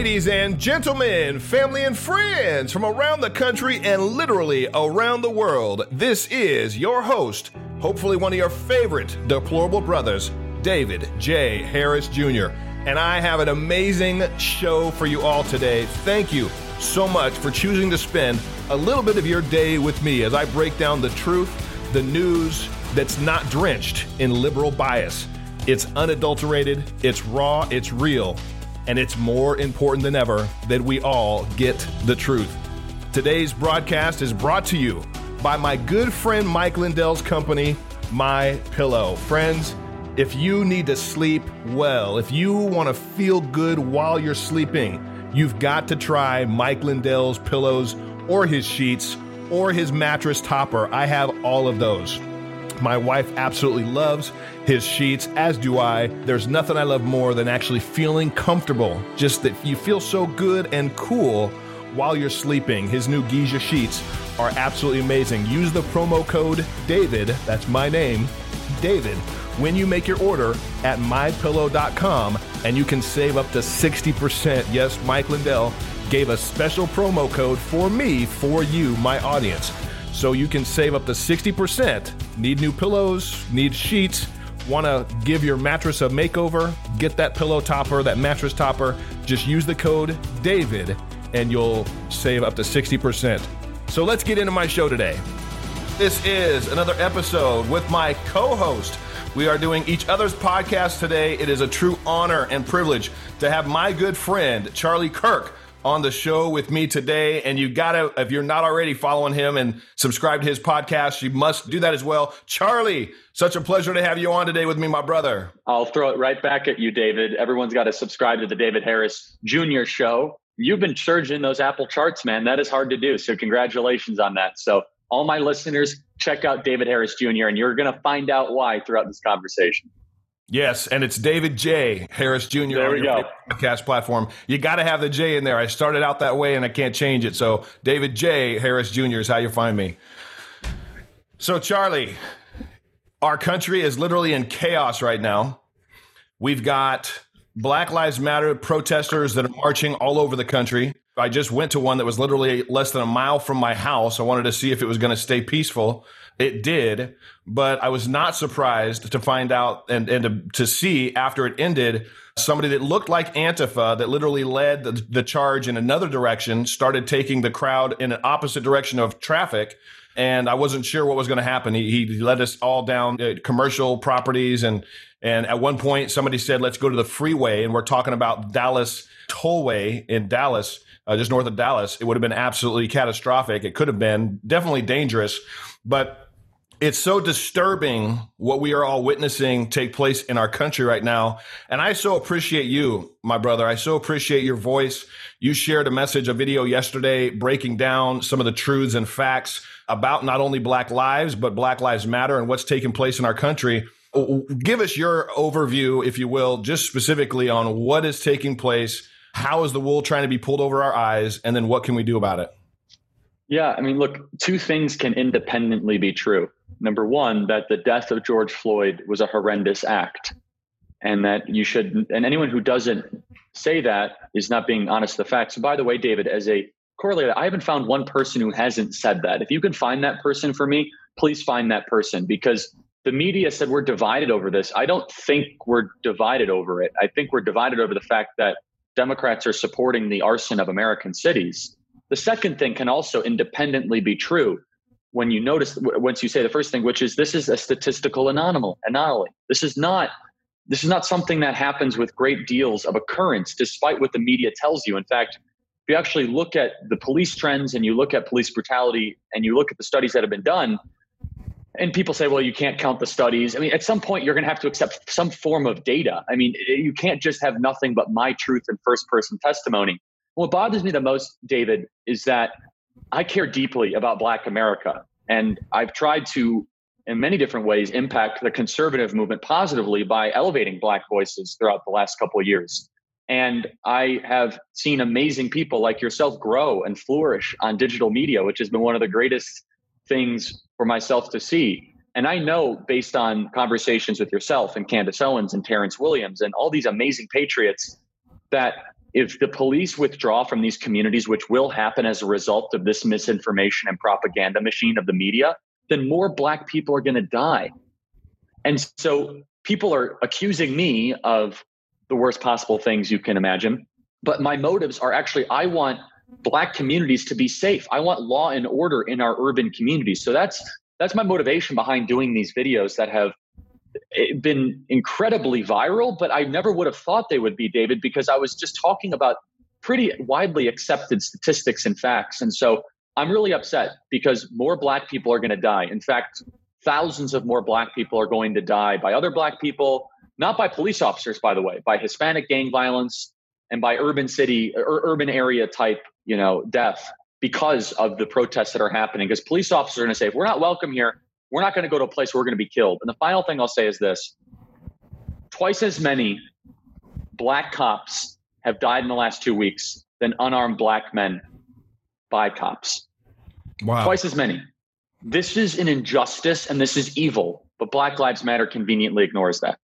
Ladies and gentlemen, family and friends from around the country and literally around the world, this is your host, hopefully one of your favorite deplorable brothers, David J. Harris Jr. And I have an amazing show for you all today. Thank you so much for choosing to spend a little bit of your day with me as I break down the truth, the news that's not drenched in liberal bias. It's unadulterated, it's raw, it's real, and it's more important than ever that we all get the truth. Today's broadcast is brought to you by my good friend Mike Lindell's company, My Pillow. Friends, if you need to sleep well, if you want to feel good while you're sleeping, you've got to try Mike Lindell's pillows or his sheets or his mattress topper. I have all of those. My wife absolutely loves his sheets, as do I. There's nothing I love more than actually feeling comfortable. Just that you feel so good and cool while you're sleeping. His new Giza sheets are absolutely amazing. Use the promo code DAVID, that's my name, David, when you make your order at mypillow.com and you can save up to 60%. Yes, Mike Lindell gave a special promo code for me, for you, my audience. So you can save up to 60%. Need new pillows, need sheets, want to give your mattress a makeover, get that pillow topper, that mattress topper, just use the code DAVID and you'll save up to 60%. So let's get into my show today. This is another episode with my co host. We are doing each other's podcast today. It is a true honor and privilege to have my good friend, Charlie Kirk, on the show with me today. And you gotta, if you're not already following him and subscribe to his podcast, you must do that as well. Charlie, such a pleasure to have you on today with me, my brother. I'll throw it right back at you, David. Everyone's got to subscribe to the David Harris Jr. show. You've been surging those Apple charts, man. That is hard to do. So congratulations on that. So all my listeners, check out David Harris Jr., and you're going to find out why throughout this conversation. Yes, and it's David J. Harris Jr. There on we your go. podcast platform. You got to have the J in there. I started out that way and I can't change it. So David J. Harris Jr. is how you find me. So Charlie, our country is literally in chaos right now. We've got Black Lives Matter protesters that are marching all over the country. I just went to one that was literally less than a mile from my house. I wanted to see if it was going to stay peaceful. It did, but I was not surprised to find out and, and to, to see after it ended somebody that looked like Antifa that literally led the, the charge in another direction, started taking the crowd in an opposite direction of traffic and I wasn't sure what was going to happen. He, he led us all down uh, commercial properties, and and at one point somebody said, "Let's go to the freeway," and we're talking about Dallas Tollway in Dallas, uh, just north of Dallas. It would have been absolutely catastrophic. It could have been definitely dangerous, but it's so disturbing what we are all witnessing take place in our country right now. And I so appreciate you, my brother. I so appreciate your voice. You shared a message, a video yesterday breaking down some of the truths and facts about not only Black lives, but Black Lives Matter and what's taking place in our country. Give us your overview, if you will, just specifically on what is taking place. How is the wool trying to be pulled over our eyes? And then what can we do about it? Yeah, I mean, look, two things can independently be true. Number one, that the death of George Floyd was a horrendous act, and that you should, and anyone who doesn't say that is not being honest with the facts. So, by the way, David, as a correlator, I haven't found one person who hasn't said that. If you can find that person for me, please find that person because the media said we're divided over this. I don't think we're divided over it. I think we're divided over the fact that Democrats are supporting the arson of American cities. The second thing can also independently be true when you notice once you say the first thing, which is this is a statistical anomaly. Anomaly. This is not this is not something that happens with great deals of occurrence, despite what the media tells you. In fact, if you actually look at the police trends and you look at police brutality and you look at the studies that have been done, and people say, well, you can't count the studies. I mean, at some point, you're going to have to accept some form of data. I mean, you can't just have nothing but my truth and first person testimony. What bothers me the most, David, is that I care deeply about Black America. And I've tried to, in many different ways, impact the conservative movement positively by elevating Black voices throughout the last couple of years. And I have seen amazing people like yourself grow and flourish on digital media, which has been one of the greatest things for myself to see. And I know based on conversations with yourself and Candace Owens and Terrence Williams and all these amazing patriots that if the police withdraw from these communities, which will happen as a result of this misinformation and propaganda machine of the media, then more black people are going to die. And so people are accusing me of the worst possible things you can imagine. But my motives are actually I want black communities to be safe. I want law and order in our urban communities. So that's that's my motivation behind doing these videos that have been incredibly viral, but I never would have thought they would be, David, because I was just talking about pretty widely accepted statistics and facts. And so I'm really upset because more black people are going to die. In fact, thousands of more black people are going to die by other black people, not by police officers, by the way, by Hispanic gang violence and by urban city or urban area type, you know, death because of the protests that are happening. Because police officers are going to say, if we're not welcome here, we're not going to go to a place where we're going to be killed. And the final thing I'll say is this twice as many black cops have died in the last two weeks than unarmed black men by cops. Wow. Twice as many. This is an injustice and this is evil, but Black Lives Matter conveniently ignores that.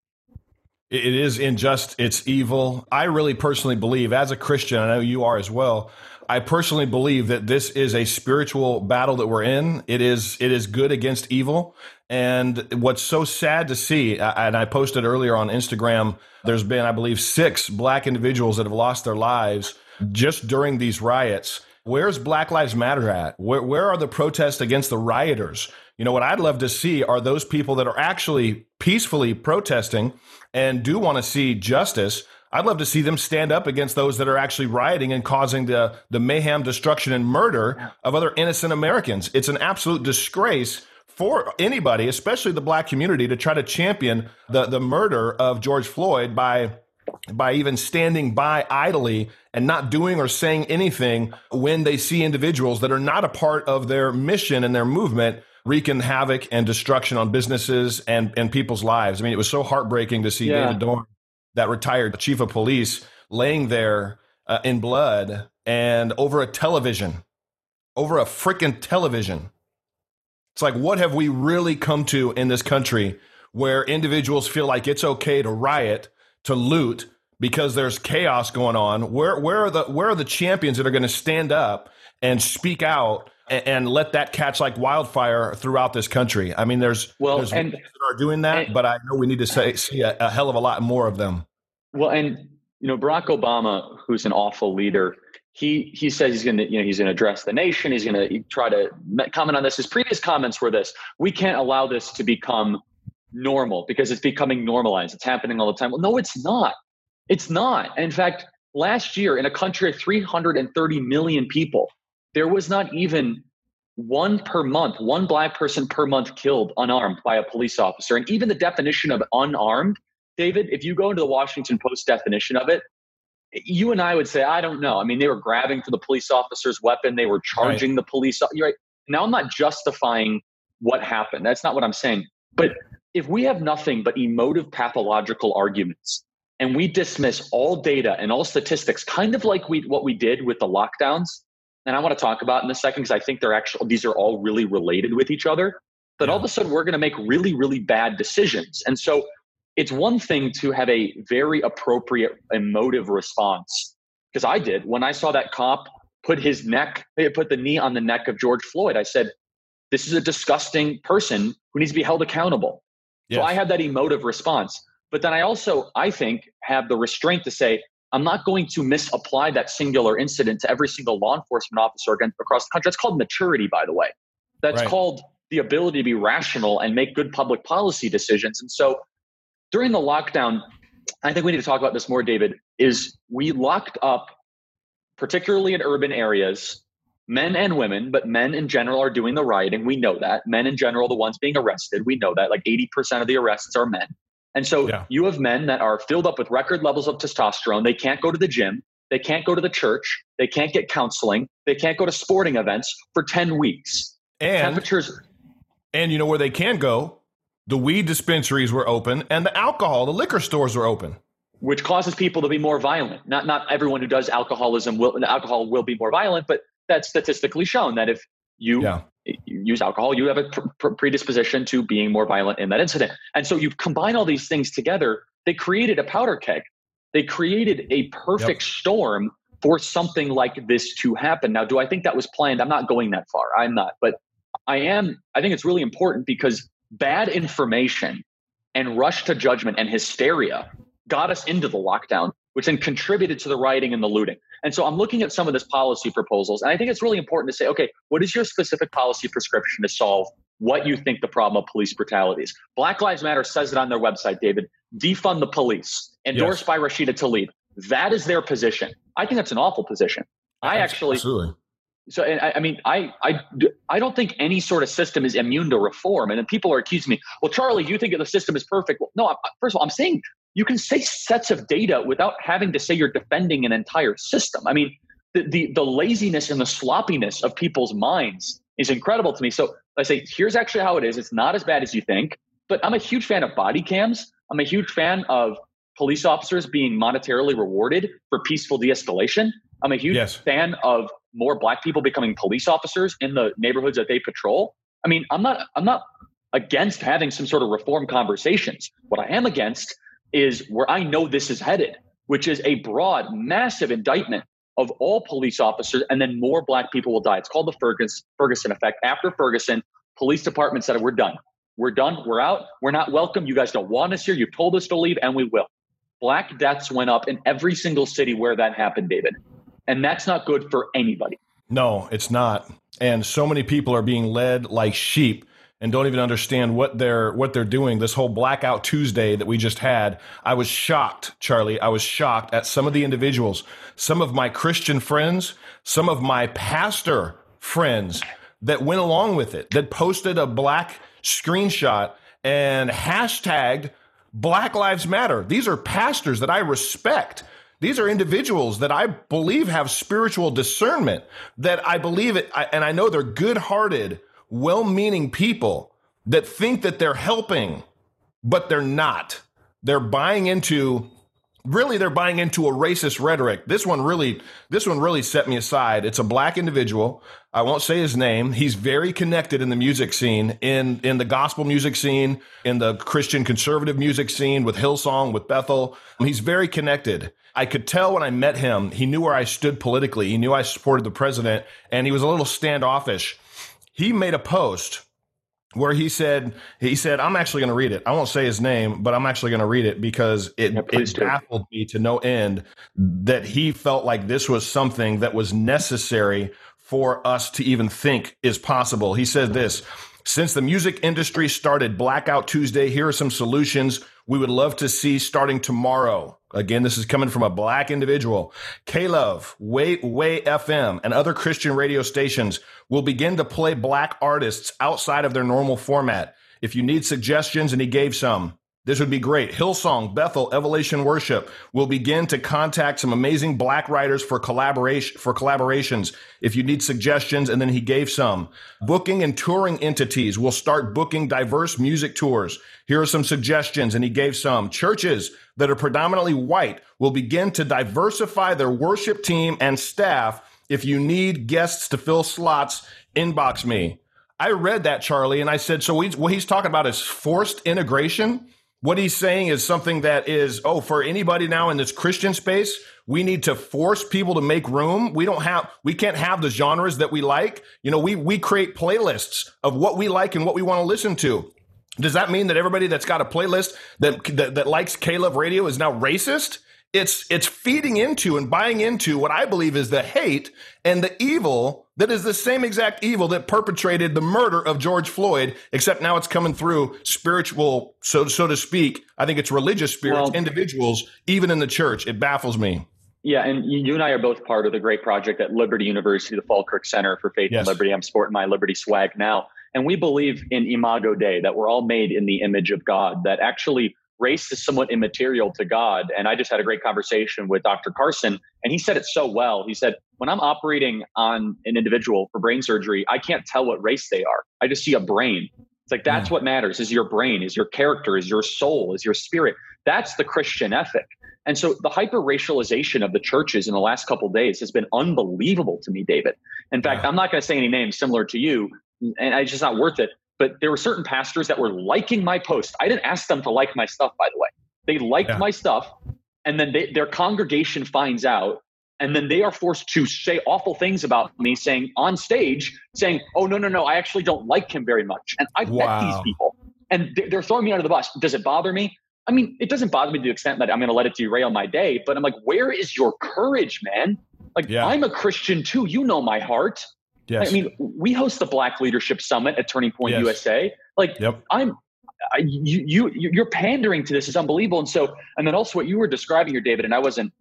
It is unjust. It's evil. I really personally believe, as a Christian, I know you are as well. I personally believe that this is a spiritual battle that we're in. It is it is good against evil. And what's so sad to see, and I posted earlier on Instagram, there's been, I believe, six black individuals that have lost their lives just during these riots. Where's Black Lives Matter at? Where, where are the protests against the rioters? You know, what I'd love to see are those people that are actually peacefully protesting and do want to see justice I'd love to see them stand up against those that are actually rioting and causing the, the mayhem, destruction, and murder of other innocent Americans. It's an absolute disgrace for anybody, especially the black community, to try to champion the, the murder of George Floyd by by even standing by idly and not doing or saying anything when they see individuals that are not a part of their mission and their movement wreaking havoc and destruction on businesses and, and people's lives. I mean, it was so heartbreaking to see yeah. David Dorn that retired chief of police laying there uh, in blood and over a television, over a freaking television. It's like, what have we really come to in this country where individuals feel like it's okay to riot, to loot because there's chaos going on? Where, where are the, where are the champions that are going to stand up and speak out and, and, let that catch like wildfire throughout this country. I mean, there's well, there's and, that are doing that, and, but I know we need to say, see a, a hell of a lot more of them. Well, and you know, Barack Obama, who's an awful leader, he he says he's going to you know he's going to address the nation. He's going to try to comment on this. His previous comments were this: we can't allow this to become normal because it's becoming normalized. It's happening all the time. Well, no, it's not. It's not. In fact, last year in a country of 330 million people, there was not even one per month, one black person per month killed unarmed by a police officer. And even the definition of unarmed, David, if you go into the Washington Post definition of it, you and I would say, I don't know. I mean, they were grabbing for the police officer's weapon, they were charging right. the police. You're right. Now, I'm not justifying what happened. That's not what I'm saying. But if we have nothing but emotive pathological arguments and we dismiss all data and all statistics, kind of like we what we did with the lockdowns, and I want to talk about in a second because I think they're actually these are all really related with each other. That all of a sudden we're going to make really, really bad decisions. And so it's one thing to have a very appropriate emotive response because I did when I saw that cop put his neck, eh, put the knee on the neck of George Floyd. I said, "This is a disgusting person who needs to be held accountable." Yes. So I had that emotive response. But then I also, I think, have the restraint to say, I'm not going to misapply that singular incident to every single law enforcement officer across the country. That's called maturity, by the way. That's right. called the ability to be rational and make good public policy decisions. And so during the lockdown, I think we need to talk about this more, David, is we locked up, particularly in urban areas, men and women, but men in general are doing the rioting. We know that. Men in general, the ones being arrested, we know that. Like 80% of the arrests are men. And so yeah. you have men that are filled up with record levels of testosterone. They can't go to the gym. They can't go to the church. They can't get counseling. They can't go to sporting events for 10 weeks. And temperatures. And you know where they can go? The weed dispensaries were open and the alcohol, the liquor stores were open. Which causes people to be more violent. Not not everyone who does alcoholism will alcohol will be more violent, but that's statistically shown that if you yeah use alcohol, you have a predisposition to being more violent in that incident. And so you combine all these things together, they created a powder keg. They created a perfect yep. storm for something like this to happen. Now, do I think that was planned? I'm not going that far. I'm not. But I am, I think it's really important because bad information and rush to judgment and hysteria got us into the lockdown, which then contributed to the rioting and the looting. And so I'm looking at some of this policy proposals, and I think it's really important to say, okay, what is your specific policy prescription to solve what you think the problem of police brutality is? Black Lives Matter says it on their website, David. Defund the police, endorsed yes. by Rashida Tlaib. That is their position. I think that's an awful position. I actually absolutely so I, I, mean I, I i don't think any sort of system is immune to reform and then people are accusing me well charlie you think the system is perfect well, no first of all i'm saying you can say sets of data without having to say you're defending an entire system i mean the, the, the laziness and the sloppiness of people's minds is incredible to me so i say here's actually how it is it's not as bad as you think but i'm a huge fan of body cams i'm a huge fan of police officers being monetarily rewarded for peaceful de-escalation i'm a huge yes. fan of more black people becoming police officers in the neighborhoods that they patrol. I mean, I'm not I'm not against having some sort of reform conversations. What I am against is where I know this is headed, which is a broad, massive indictment of all police officers, and then more black people will die. It's called the Ferguson, Ferguson effect. After Ferguson, police department said, We're done. We're done. We're out. We're not welcome. You guys don't want us here. You've told us to leave, and we will. Black deaths went up in every single city where that happened, David. And that's not good for anybody. No, it's not. And so many people are being led like sheep and don't even understand what they're what they're doing. This whole blackout Tuesday that we just had, I was shocked, Charlie. I was shocked at some of the individuals, some of my Christian friends, some of my pastor friends that went along with it, that posted a black screenshot and hashtagged Black Lives Matter. These are pastors that I respect. These are individuals that I believe have spiritual discernment, that I believe it, and I know they're good hearted, well meaning people that think that they're helping, but they're not. They're buying into really they're buying into a racist rhetoric. This one really this one really set me aside. It's a black individual. I won't say his name. He's very connected in the music scene, in in the gospel music scene, in the Christian conservative music scene with Hillsong, with Bethel. He's very connected. I could tell when I met him, he knew where I stood politically. He knew I supported the president, and he was a little standoffish. He made a post where he said he said I'm actually going to read it. I won't say his name, but I'm actually going to read it because it, yeah, it baffled me to no end that he felt like this was something that was necessary for us to even think is possible. He said this. Since the music industry started Blackout Tuesday, here are some solutions we would love to see starting tomorrow. Again, this is coming from a black individual. K-Love, Way, Way FM, and other Christian radio stations will begin to play black artists outside of their normal format. If you need suggestions, and he gave some, this would be great. Hillsong, Bethel, Elevation Worship will begin to contact some amazing black writers for collaboration for collaborations. If you need suggestions, and then he gave some. Booking and touring entities will start booking diverse music tours. Here are some suggestions, and he gave some. Churches that are predominantly white will begin to diversify their worship team and staff. If you need guests to fill slots, inbox me. I read that, Charlie, and I said, so what he's talking about is forced integration what he's saying is something that is, oh, for anybody now in this Christian space, we need to force people to make room. We don't have, we can't have the genres that we like. You know, we, we create playlists of what we like and what we want to listen to. Does that mean that everybody that's got a playlist that, that, that likes K-Love Radio is now racist? It's, it's feeding into and buying into what I believe is the hate and the evil that is the same exact evil that perpetrated the murder of George Floyd, except now it's coming through spiritual, so so to speak. I think it's religious spirits, well, individuals, even in the church. It baffles me. Yeah, and you and I are both part of the great project at Liberty University, the Falkirk Center for Faith yes. and Liberty. I'm sporting my Liberty swag now. And we believe in Imago Dei, that we're all made in the image of God, that actually race is somewhat immaterial to God. And I just had a great conversation with Dr. Carson, and he said it so well. He said, When I'm operating on an individual for brain surgery, I can't tell what race they are. I just see a brain. It's like that's what matters is your brain, is your character, is your soul, is your spirit. That's the Christian ethic. And so the hyper racialization of the churches in the last couple days has been unbelievable to me, David. In fact, yeah. I'm not going to say any names similar to you, and it's just not worth it but there were certain pastors that were liking my post. I didn't ask them to like my stuff, by the way. They liked yeah. my stuff and then they, their congregation finds out and then they are forced to say awful things about me saying on stage saying oh no no no i actually don't like him very much and i've wow. met these people and they're throwing me under the bus does it bother me i mean it doesn't bother me to the extent that i'm going to let it derail my day but i'm like where is your courage man like yeah. i'm a christian too you know my heart yes. i mean we host the black leadership summit at turning point yes. usa like yep. i'm I, you, you you're pandering to this is unbelievable and so and then also what you were describing here david and i wasn't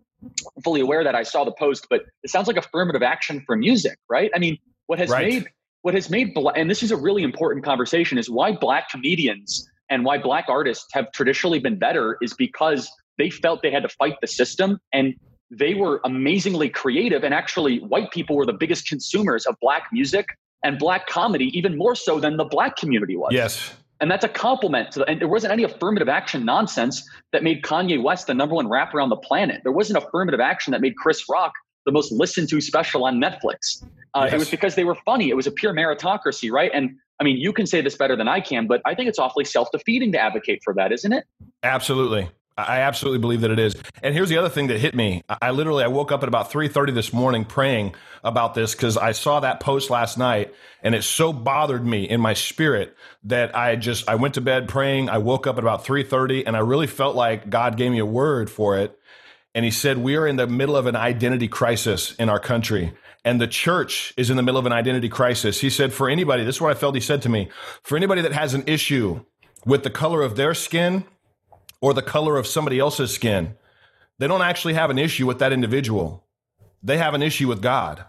fully aware that I saw the post, but it sounds like affirmative action for music, right? I mean, what has right. made what has made black and this is a really important conversation is why black comedians and why black artists have traditionally been better is because they felt they had to fight the system and they were amazingly creative and actually white people were the biggest consumers of black music and black comedy even more so than the black community was. Yes. And that's a compliment to, and there wasn't any affirmative action nonsense that made Kanye West the number one rapper on the planet. There wasn't affirmative action that made Chris Rock the most listened to special on Netflix. Uh, yes. It was because they were funny. It was a pure meritocracy, right? And I mean, you can say this better than I can, but I think it's awfully self defeating to advocate for that, isn't it? Absolutely. I absolutely believe that it is. And here's the other thing that hit me. I literally I woke up at about 3:30 this morning praying about this cuz I saw that post last night and it so bothered me in my spirit that I just I went to bed praying. I woke up at about 3:30 and I really felt like God gave me a word for it. And he said, "We are in the middle of an identity crisis in our country." And the church is in the middle of an identity crisis. He said, for anybody, this is what I felt he said to me, for anybody that has an issue with the color of their skin, or the color of somebody else's skin. They don't actually have an issue with that individual. They have an issue with God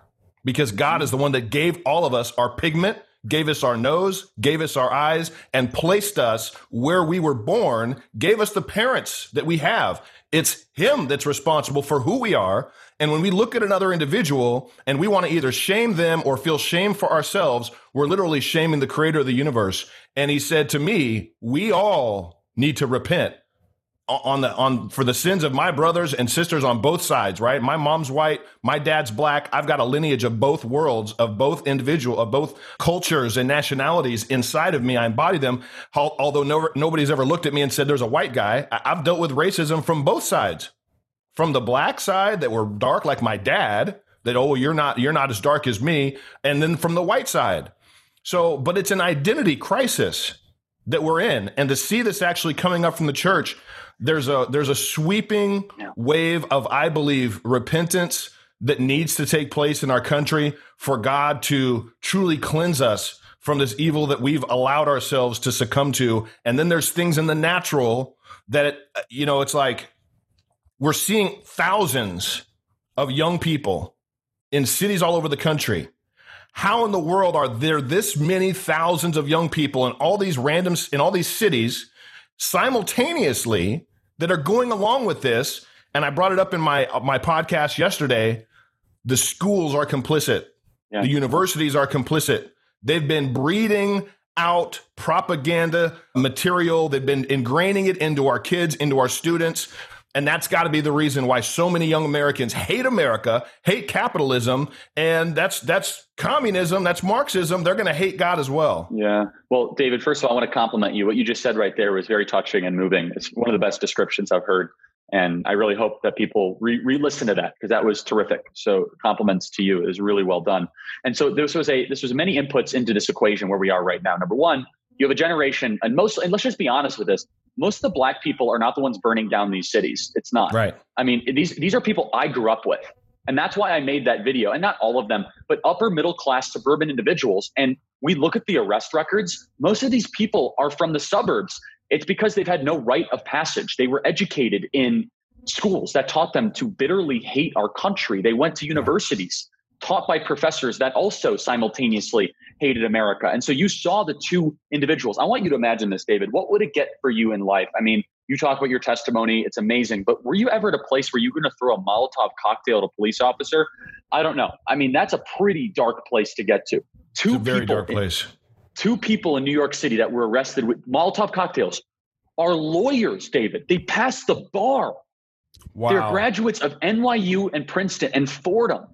because God is the one that gave all of us our pigment, gave us our nose, gave us our eyes, and placed us where we were born, gave us the parents that we have. It's Him that's responsible for who we are. And when we look at another individual and we want to either shame them or feel shame for ourselves, we're literally shaming the creator of the universe. And He said to me, We all need to repent on the on for the sins of my brothers and sisters on both sides right? My mom's white my dad's black. I've got a lineage of both worlds of both individual of both cultures and nationalities inside of me. I embody them. Although no, nobody's ever looked at me and said there's a white guy. I've dealt with racism from both sides. From the black side that were dark like my dad that oh you're not you're not as dark as me and then from the white side. So but it's an identity crisis that we're in. And to see this actually coming up from the church there's a there's a sweeping wave of I believe repentance that needs to take place in our country for God to truly cleanse us from this evil that we've allowed ourselves to succumb to. And then there's things in the natural that it, you know it's like we're seeing thousands of young people in cities all over the country. How in the world are there this many thousands of young people in all these random in all these cities simultaneously that are going along with this. And I brought it up in my uh, my podcast yesterday. The schools are complicit. Yeah. The universities are complicit. They've been breeding out propaganda material. They've been ingraining it into our kids, into our students. And that's got to be the reason why so many young Americans hate America, hate capitalism, and that's that's communism, that's Marxism. They're going to hate God as well. Yeah. Well, David, first of all, I want to compliment you. What you just said right there was very touching and moving. It's one of the best descriptions I've heard, and I really hope that people re- re-listen to that because that was terrific. So, compliments to you. It was really well done. And so this was a this was many inputs into this equation where we are right now. Number one, you have a generation, and most, and let's just be honest with this most of the black people are not the ones burning down these cities. It's not. Right. I mean, these these are people I grew up with. And that's why I made that video. And not all of them, but upper middle class suburban individuals. And we look at the arrest records. Most of these people are from the suburbs. It's because they've had no rite of passage. They were educated in schools that taught them to bitterly hate our country. They went to universities taught by professors that also simultaneously hated America. And so you saw the two individuals. I want you to imagine this, David. What would it get for you in life? I mean, you talk about your testimony, it's amazing, but were you ever at a place where you're going to throw a Molotov cocktail at a police officer? I don't know. I mean, that's a pretty dark place to get to. Two very dark place. In, two people in New York City that were arrested with Molotov cocktails are lawyers, David. They passed the bar. Wow. They're graduates of NYU and Princeton and Fordham.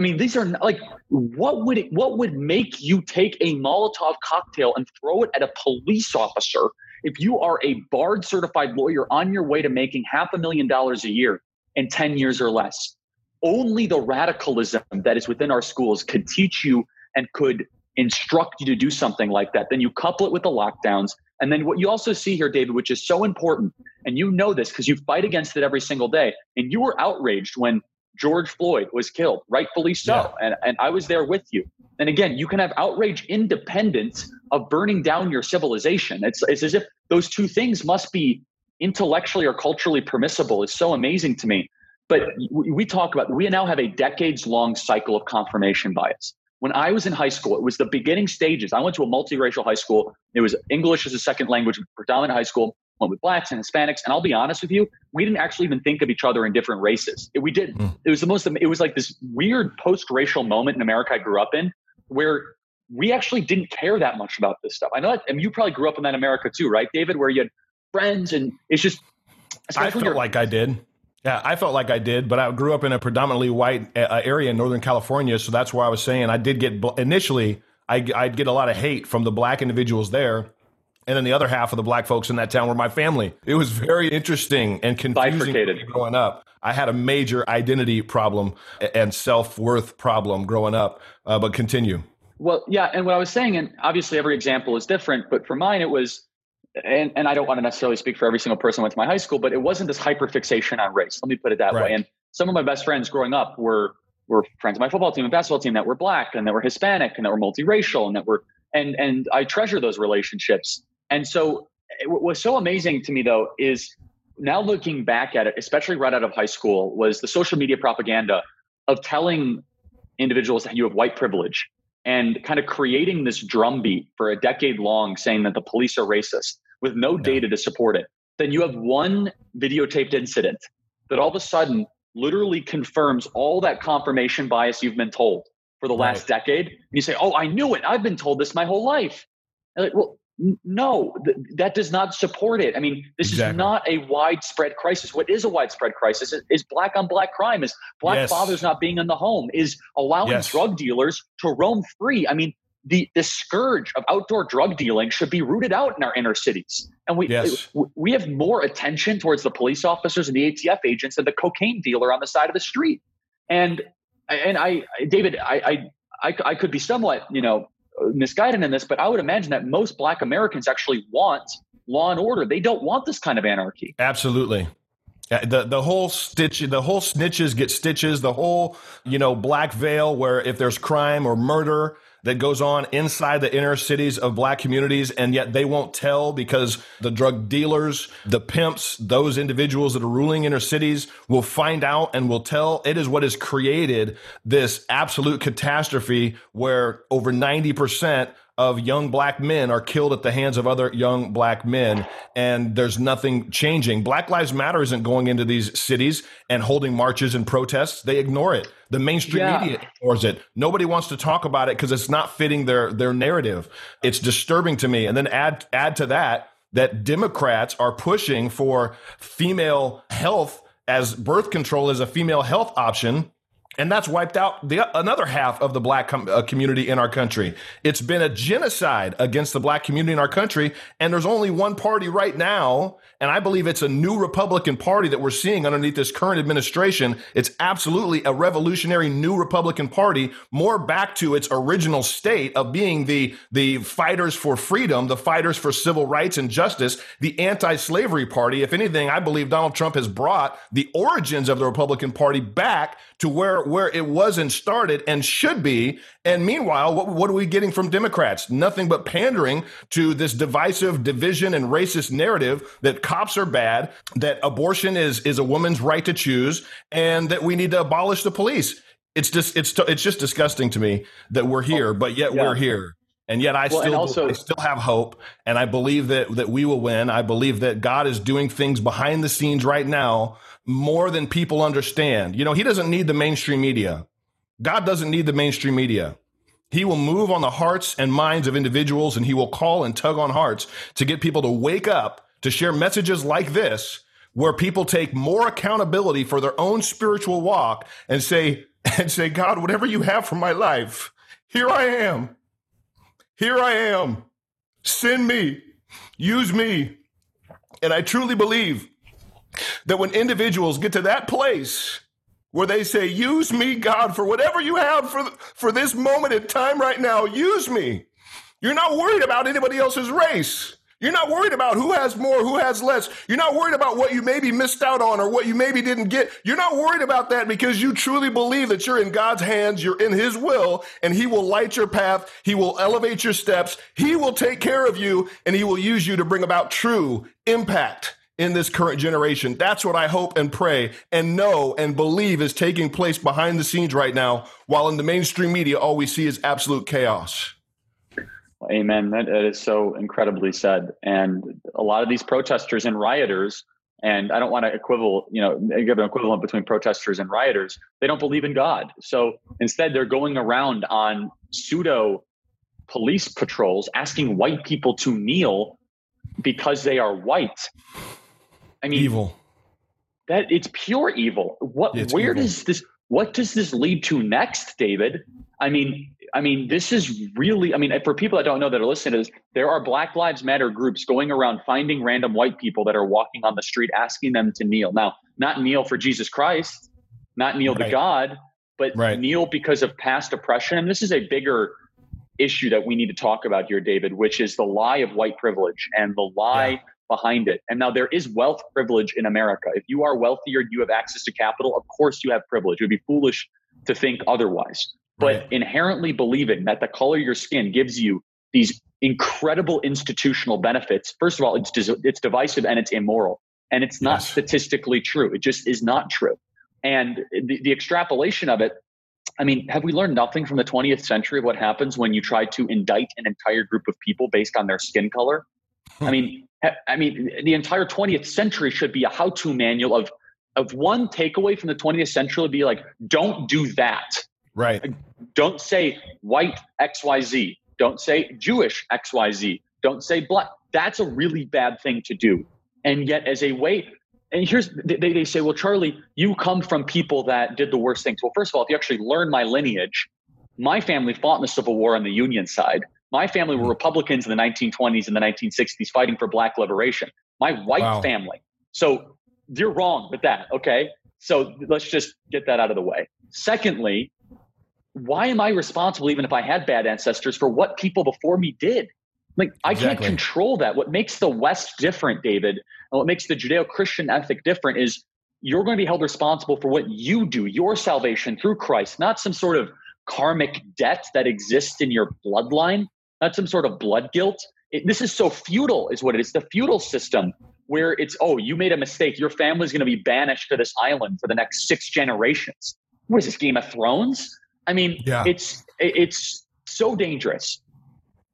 I mean, these are not, like what would it what would make you take a Molotov cocktail and throw it at a police officer if you are a barred certified lawyer on your way to making half a million dollars a year in 10 years or less, only the radicalism that is within our schools could teach you and could instruct you to do something like that. Then you couple it with the lockdowns. And then what you also see here, David, which is so important, and you know this because you fight against it every single day, and you were outraged when George Floyd was killed, rightfully so. Yeah. And, and I was there with you. And again, you can have outrage independent of burning down your civilization. It's, it's as if those two things must be intellectually or culturally permissible. It's so amazing to me. But we talk about, we now have a decades long cycle of confirmation bias. When I was in high school, it was the beginning stages. I went to a multiracial high school. It was English as a second language, predominant high school with blacks and Hispanics. And I'll be honest with you, we didn't actually even think of each other in different races. We did. Mm. It was the most. It was like this weird post-racial moment in America I grew up in, where we actually didn't care that much about this stuff. I know that, I mean, you probably grew up in that America too, right, David? Where you had friends, and it's just. I felt like I did. Yeah, I felt like I did, but I grew up in a predominantly white uh, area in Northern California, so that's where I was saying I did get initially. I, I'd get a lot of hate from the black individuals there and then the other half of the black folks in that town were my family. It was very interesting and confusing growing up. I had a major identity problem and self worth problem growing up. Uh, but continue. Well, yeah, and what I was saying, and obviously every example is different, but for mine it was, and, and I don't want to necessarily speak for every single person who went to my high school, but it wasn't this hyperfixation on race. Let me put it that right. way. And some of my best friends growing up were were friends of my football team and basketball team that were black and that were Hispanic and that were multiracial and that were and and I treasure those relationships. And so, eh, what was so amazing to me though is now looking back at it, especially right out of high school, was the social media propaganda of telling individuals that you have white privilege and kind of creating this drumbeat for a decade long saying that the police are racist with no data to support it. Then you have one videotaped incident that all of a sudden literally confirms all that confirmation bias you've been told for the last right. decade. And you say, Oh, I knew it. I've been told this my whole life. Like, well, no, th- that does not support it. I mean, this exactly. is not a widespread crisis. What is a widespread crisis is, is black on black crime, is black yes. fathers not being in the home, is allowing yes. drug dealers to roam free. I mean, the, the scourge of outdoor drug dealing should be rooted out in our inner cities. And we, yes. we have more attention towards the police officers and the ATF agents than the cocaine dealer on the side of the street. And, and I, David, I, I, I, I could be somewhat, you know, misguided in this, but I would imagine that most Black Americans actually want law and order. They don't want this kind of anarchy. Absolutely. Uh, the the whole stitch, the whole snitches get stitches. The whole you know black veil, where if there's crime or murder, that goes on inside the inner cities of black communities, and yet they won't tell because the drug dealers, the pimps, those individuals that are ruling inner cities will find out and will tell. It is what has created this absolute catastrophe where over 90% of young black men are killed at the hands of other young black men, and there's nothing changing. Black Lives Matter isn't going into these cities and holding marches and protests. They ignore it. The mainstream yeah. media ignores it. Nobody wants to talk about it because it's not fitting their their narrative. It's disturbing to me. And then add add to that that Democrats are pushing for female health as birth control as a female health option and that's wiped out the another half of the black com- uh, community in our country. It's been a genocide against the black community in our country, and there's only one party right now, and I believe it's a new Republican Party that we're seeing underneath this current administration. It's absolutely a revolutionary new Republican Party, more back to its original state of being the the fighters for freedom, the fighters for civil rights and justice, the anti-slavery party. If anything, I believe Donald Trump has brought the origins of the Republican Party back to where where it wasn't started and should be. And meanwhile, what, what are we getting from Democrats? Nothing but pandering to this divisive division and racist narrative that cops are bad, that abortion is is a woman's right to choose, and that we need to abolish the police. It's just it's it's just disgusting to me that we're here, oh, but yet yeah. we're here. And yet I well, still also, I still have hope and I believe that that we will win. I believe that God is doing things behind the scenes right now more than people understand. You know, he doesn't need the mainstream media. God doesn't need the mainstream media. He will move on the hearts and minds of individuals and he will call and tug on hearts to get people to wake up to share messages like this where people take more accountability for their own spiritual walk and say and say God whatever you have for my life here I am here I am send me Use me. And I truly believe that when individuals get to that place where they say, Use me, God, for whatever you have for, for this moment in time right now, use me. You're not worried about anybody else's race. You're not worried about who has more, who has less. You're not worried about what you maybe missed out on or what you maybe didn't get. You're not worried about that because you truly believe that you're in God's hands, you're in His will, and He will light your path. He will elevate your steps. He will take care of you, and He will use you to bring about true impact in this current generation. That's what I hope and pray and know and believe is taking place behind the scenes right now, while in the mainstream media, all we see is absolute chaos. Amen. That is so incredibly said. And a lot of these protesters and rioters, and I don't want to equivalent, you know, give an equivalent between protesters and rioters. They don't believe in God. So instead, they're going around on pseudo police patrols asking white people to kneel because they are white. I mean, evil. That it's pure evil. What? It's where evil. does this? What does this lead to next, David? I mean, I mean, this is really, I mean, for people that don't know that are listening to this, there are Black Lives Matter groups going around finding random white people that are walking on the street asking them to kneel. Now, not kneel for Jesus Christ, not kneel right. to God, but right. kneel because of past oppression. And this is a bigger issue that we need to talk about here, David, which is the lie of white privilege and the lie yeah. Behind it. And now there is wealth privilege in America. If you are wealthier, you have access to capital, of course you have privilege. It would be foolish to think otherwise but right. inherently believing that the color of your skin gives you these incredible institutional benefits. First of all, it's it's divisive and it's immoral, and it's not yes. statistically true. It just is not true. And the, the extrapolation of it, I mean, have we learned nothing from the 20th century of what happens when you try to indict an entire group of people based on their skin color? I mean, I mean, the entire 20th century should be a how-to manual of of one takeaway from the 20th century would be like, don't do that. Right. Don't say white XYZ. Don't say Jewish XYZ. Don't say black. That's a really bad thing to do. And yet, as a way, and here's they, they say, well, Charlie, you come from people that did the worst things. Well, first of all, if you actually learn my lineage, my family fought in the Civil War on the Union side. My family were mm-hmm. Republicans in the 1920s and the 1960s fighting for black liberation. My white wow. family. So you're wrong with that. Okay. So let's just get that out of the way. Secondly, why am I responsible, even if I had bad ancestors, for what people before me did? Like, I can't control that. What makes the West different, David, and what makes the Judeo Christian ethic different is you're going to be held responsible for what you do, your salvation through Christ, not some sort of karmic debt that exists in your bloodline, not some sort of blood guilt. It, this is so feudal, is what it is. The feudal system where it's, oh, you made a mistake. Your family's going to be banished to this island for the next six generations. What is this, Game of Thrones? I mean, yeah. it's it's so dangerous.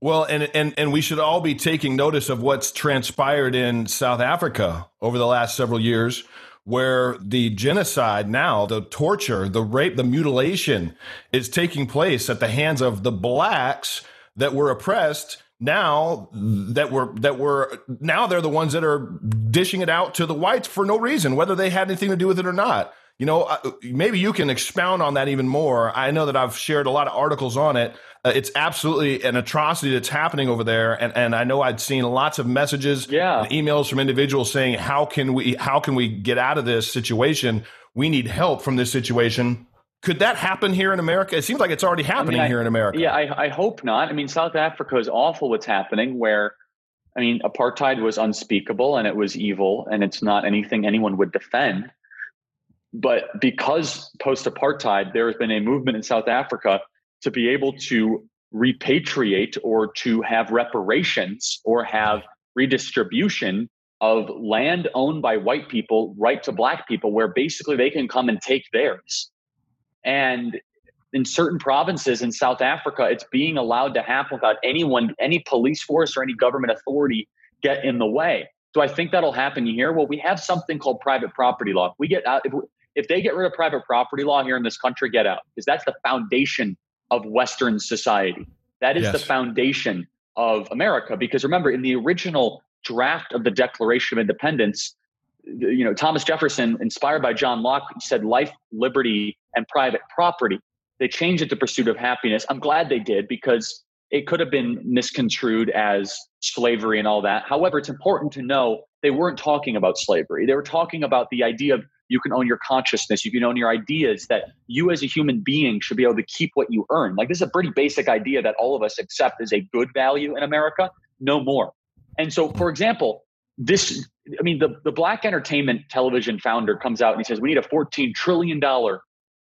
Well, and, and and we should all be taking notice of what's transpired in South Africa over the last several years, where the genocide now, the torture, the rape, the mutilation is taking place at the hands of the blacks that were oppressed now that were that were now they're the ones that are dishing it out to the whites for no reason whether they had anything to do with it or not you know, maybe you can expound on that even more. I know that I've shared a lot of articles on it. Uh, it's absolutely an atrocity that's happening over there, and and I know I'd seen lots of messages, yeah. and emails from individuals saying, "How can we? How can we get out of this situation? We need help from this situation." Could that happen here in America? It seems like it's already happening I mean, I, here in America. Yeah, I, I hope not. I mean, South Africa is awful. What's happening? Where I mean, apartheid was unspeakable and it was evil, and it's not anything anyone would defend. But because post apartheid, there has been a movement in South Africa to be able to repatriate or to have reparations or have redistribution of land owned by white people right to black people where basically they can come and take theirs and in certain provinces in south africa it's being allowed to happen without anyone any police force or any government authority get in the way do i think that'll happen here well we have something called private property law we get out if, if they get rid of private property law here in this country, get out because that's the foundation of Western society. That is yes. the foundation of America. Because remember, in the original draft of the Declaration of Independence, you know, Thomas Jefferson, inspired by John Locke, said life, liberty, and private property. They changed it to pursuit of happiness. I'm glad they did because it could have been misconstrued as slavery and all that. However, it's important to know they weren't talking about slavery. They were talking about the idea of you can own your consciousness, you can own your ideas, that you as a human being should be able to keep what you earn. Like this is a pretty basic idea that all of us accept as a good value in America, no more. And so, for example, this, I mean, the, the Black Entertainment Television founder comes out and he says, we need a $14 trillion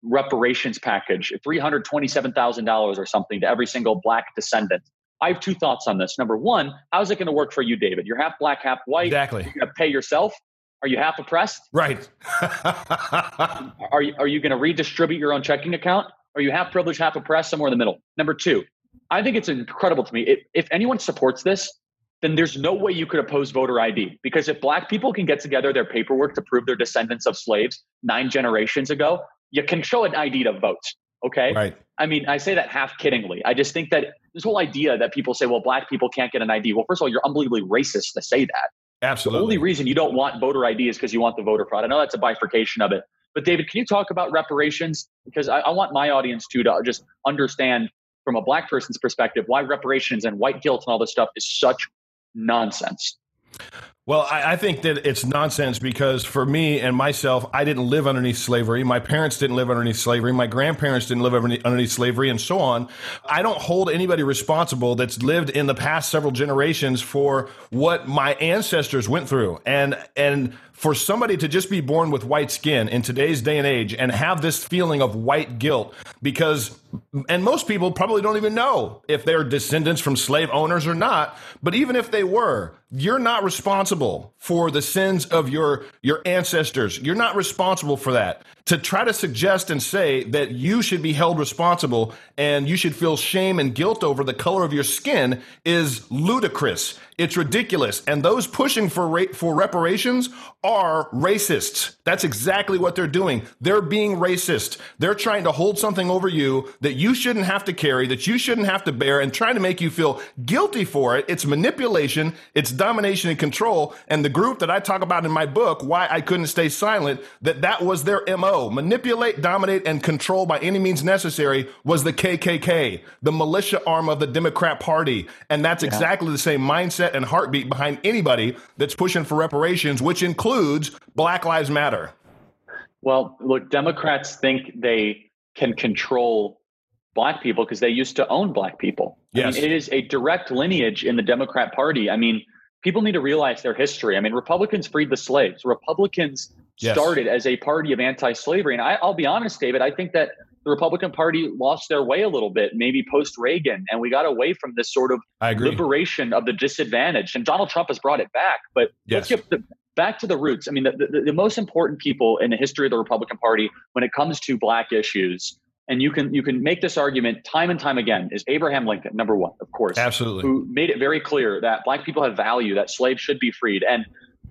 reparations package, $327,000 or something to every single Black descendant. I have two thoughts on this. Number one, how's it going to work for you, David? You're half black, half white. Exactly. You're going to pay yourself. Are you half oppressed? Right. are you, are you going to redistribute your own checking account? Are you half privileged, half oppressed, somewhere in the middle? Number two, I think it's incredible to me. If, if anyone supports this, then there's no way you could oppose voter ID. Because if black people can get together their paperwork to prove they're descendants of slaves nine generations ago, you can show an ID to vote. Okay. Right. I mean, I say that half kiddingly. I just think that this whole idea that people say, well, black people can't get an ID. Well, first of all, you're unbelievably racist to say that. Absolutely. The only reason you don't want voter ID is because you want the voter fraud. I know that's a bifurcation of it. But David, can you talk about reparations? Because I, I want my audience to, to just understand from a black person's perspective why reparations and white guilt and all this stuff is such nonsense. Well, I, I, think that it's nonsense because for me and myself, I didn't live underneath slavery. My parents didn't live underneath slavery. My grandparents didn't live underneath slavery, and so on. I don't hold anybody responsible that's lived in the past several generations for what my ancestors went through. And and for somebody to just be born with white skin in today's day and age and have this feeling of white guilt because and most people probably don't even know if they're descendants from slave owners or not but even if they were you're not responsible for the sins of your your ancestors. You're not responsible for that to try to suggest and say that you should be held responsible and you should feel shame and guilt over the color of your skin is ludicrous. It's ridiculous. And those pushing for ra- for reparations are racists. That's exactly what they're doing. They're being racist. They're trying to hold something over you that you shouldn't have to carry, that you shouldn't have to bear, and trying to make you feel guilty for it. It's manipulation, it's domination and control. And the group that I talk about in my book, Why I Couldn't Stay Silent, that that was their MO manipulate, dominate, and control by any means necessary was the KKK, the militia arm of the Democrat Party. And that's yeah. exactly the same mindset and heartbeat behind anybody that's pushing for reparations, which includes Black Lives Matter. Well, look, Democrats think they can control black people because they used to own black people. Yes. I mean, it is a direct lineage in the Democrat Party. I mean, people need to realize their history. I mean, Republicans freed the slaves. Republicans yes. started as a party of anti-slavery. And I, will be honest, David, I think that the Republican Party lost their way a little bit, maybe post Reagan, and we got away from this sort of liberation of the disadvantaged. And Donald Trump has brought it back. But yes. let's get the, back to the roots. I mean, the, the, the most important people in the history of the Republican Party when it comes to black issues and you can you can make this argument time and time again is Abraham Lincoln number one of course absolutely who made it very clear that black people have value that slaves should be freed and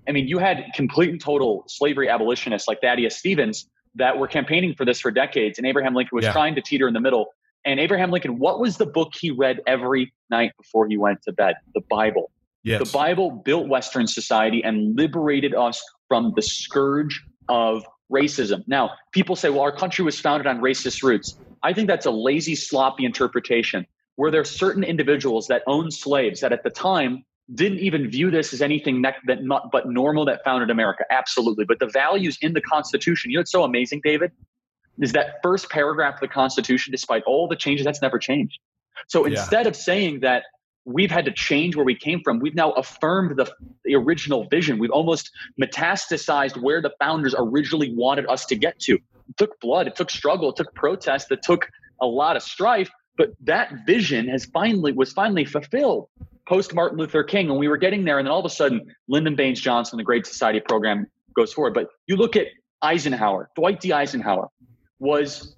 I mean, you had complete and total slavery abolitionists like Thaddeus Stevens that were campaigning for this for decades, and Abraham Lincoln was yeah. trying to teeter in the middle. And Abraham Lincoln, what was the book he read every night before he went to bed? The Bible. Yes. The Bible built Western society and liberated us from the scourge of racism. Now, people say, well, our country was founded on racist roots. I think that's a lazy, sloppy interpretation where there are certain individuals that owned slaves that at the time didn't even view this as anything that, that not, but normal that founded America. Absolutely. But the values in the Constitution, you know, it's so amazing, David, is that first paragraph of the Constitution, despite all the changes, that's never changed. So instead yeah. of saying that we've had to change where we came from, we've now affirmed the, the original vision. We've almost metastasized where the founders originally wanted us to get to. It took blood, it took struggle, it took protest, it took a lot of strife, but that vision has finally was finally fulfilled post Martin Luther King, and we were getting there, and then all of a sudden, Lyndon Baines Johnson, the Great Society program, goes forward. But you look at Eisenhower, Dwight D. Eisenhower was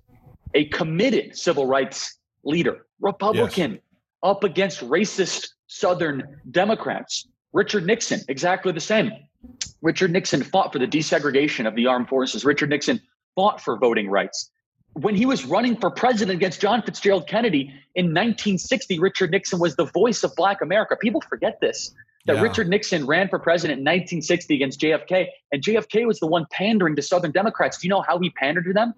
a committed civil rights leader, Republican, yes. up against racist Southern Democrats. Richard Nixon, exactly the same. Richard Nixon fought for the desegregation of the armed forces. Richard Nixon fought for voting rights when he was running for president against John Fitzgerald Kennedy in 1960, Richard Nixon was the voice of Black America. People forget this that yeah. Richard Nixon ran for president in 1960 against JFK, and JFK was the one pandering to Southern Democrats. Do you know how he pandered to them?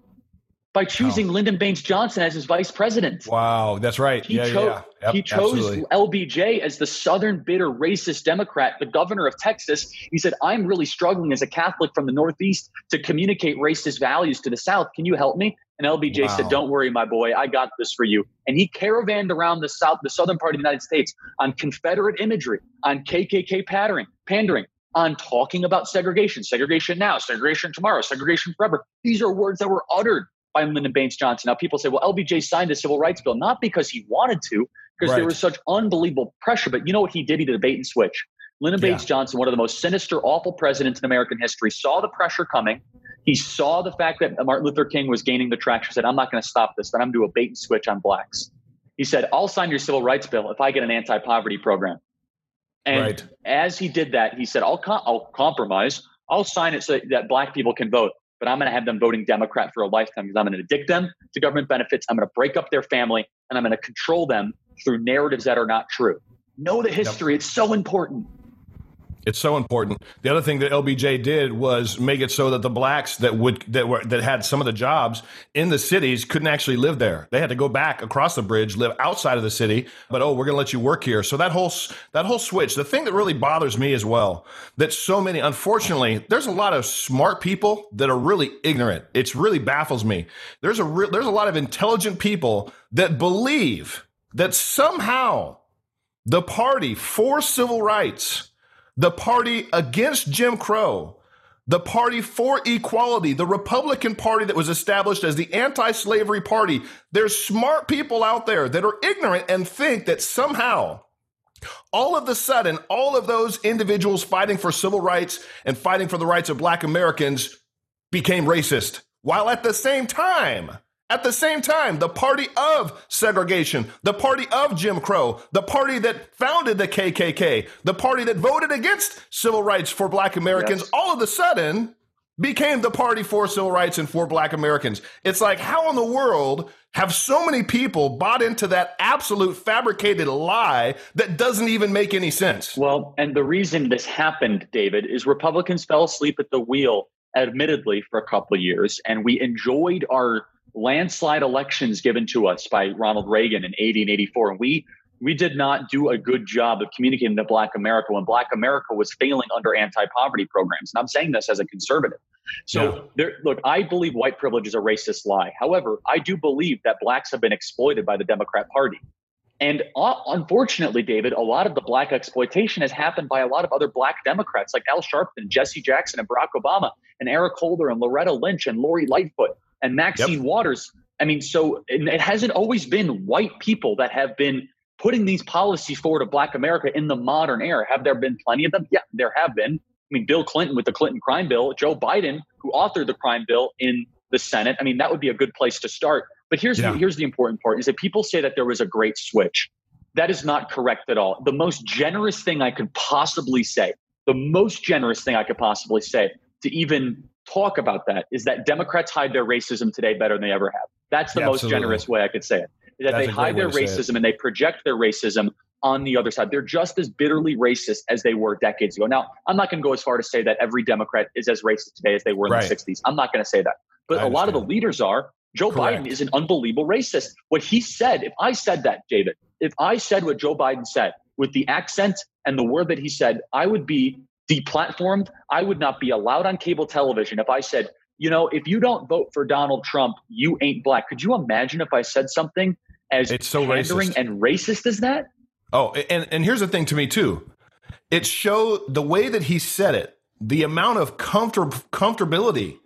By choosing wow. Lyndon Baines Johnson as his vice president. Wow, that's right. He yeah, chose, yeah. Yep, he chose absolutely. LBJ as the Southern bitter racist Democrat, the governor of Texas. He said, I'm really struggling as a Catholic from the Northeast to communicate racist values to the South. Can you help me? And LBJ wow. said, Don't worry, my boy, I got this for you. And he caravanned around the South, the southern part of the United States on Confederate imagery, on KKK pandering, pandering, on talking about segregation, segregation now, segregation tomorrow, segregation forever. These are words that were uttered by Lyndon Baines Johnson. Now, people say, well, LBJ signed the civil rights bill, not because he wanted to, because right. there was such unbelievable pressure. But you know what he did? He did a bait and switch. Lyndon yeah. Baines Johnson, one of the most sinister, awful presidents in American history, saw the pressure coming. He saw the fact that Martin Luther King was gaining the traction, said, I'm not going to stop this, but I'm going to do a bait and switch on blacks. He said, I'll sign your civil rights bill if I get an anti poverty program. And right. as he did that, he said, I'll, com- I'll compromise. I'll sign it so that black people can vote but I'm going to have them voting Democrat for a lifetime because I'm going to addict them to government benefits. I'm going to break up their family and I'm going to control them through narratives that are not true. Know the history. Yep. It's so important. It's so important. The other thing that LBJ did was make it so that the blacks that would that were that had some of the jobs in the cities couldn't actually live there. They had to go back across the bridge, live outside of the city. But oh, we're going to let you work here. So that whole that whole switch. The thing that really bothers me as well that so many, unfortunately, there's a lot of smart people that are really ignorant. It's really baffles me. There's a re- there's a lot of intelligent people that believe that somehow the party for civil rights the party against Jim Crow, the party for equality, the Republican Party that was established as the anti slavery party. There's smart people out there that are ignorant and think that somehow, all of the sudden, all of those individuals fighting for civil rights and fighting for the rights of black Americans became racist. While at the same time, at the same time, the party of segregation, the party of Jim Crow, the party that founded the KKK, the party that voted against civil rights for black Americans, yes. all of a sudden became the party for civil rights and for black Americans. It's like, how in the world have so many people bought into that absolute fabricated lie that doesn't even make any sense? Well, and the reason this happened, David, is Republicans fell asleep at the wheel, admittedly, for a couple of years, and we enjoyed our landslide elections given to us by Ronald Reagan in 80 and 84. And we we did not do a good job of communicating to Black America when Black America was failing under anti-poverty programs. And I'm saying this as a conservative. So yeah. there, look, I believe white privilege is a racist lie. However, I do believe that blacks have been exploited by the Democrat Party. And uh, unfortunately, David, a lot of the black exploitation has happened by a lot of other black Democrats like Al Sharpton, Jesse Jackson, and Barack Obama, and Eric Holder, and Loretta Lynch, and Lori Lightfoot and Maxine yep. Waters. I mean, so it hasn't always been white people that have been putting these policies forward of Black America in the modern era. Have there been plenty of them? Yeah, there have been. I mean, Bill Clinton with the Clinton crime bill, Joe Biden, who authored the crime bill in the Senate. I mean, that would be a good place to start. But here's yeah. the, here's the important part: is that people say that there was a great switch. That is not correct at all. The most generous thing I could possibly say, the most generous thing I could possibly say to even talk about that is that Democrats hide their racism today better than they ever have. That's the yeah, most absolutely. generous way I could say it. That That's they hide their racism and they project their racism on the other side. They're just as bitterly racist as they were decades ago. Now, I'm not going to go as far to say that every Democrat is as racist today as they were in right. the 60s. I'm not going to say that. But a lot of the leaders are. Joe Correct. Biden is an unbelievable racist. What he said, if I said that, David, if I said what Joe Biden said with the accent and the word that he said, I would be deplatformed. I would not be allowed on cable television if I said, you know, if you don't vote for Donald Trump, you ain't black. Could you imagine if I said something as it's so racist and racist as that? Oh, and and here's the thing to me too. It showed the way that he said it, the amount of comfort comfortability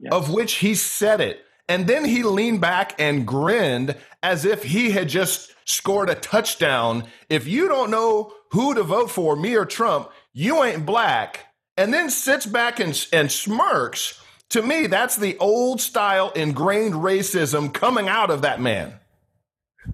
yes. of which he said it. And then he leaned back and grinned as if he had just scored a touchdown. If you don't know who to vote for, me or Trump, you ain't black, and then sits back and, and smirks, to me, that's the old style ingrained racism coming out of that man.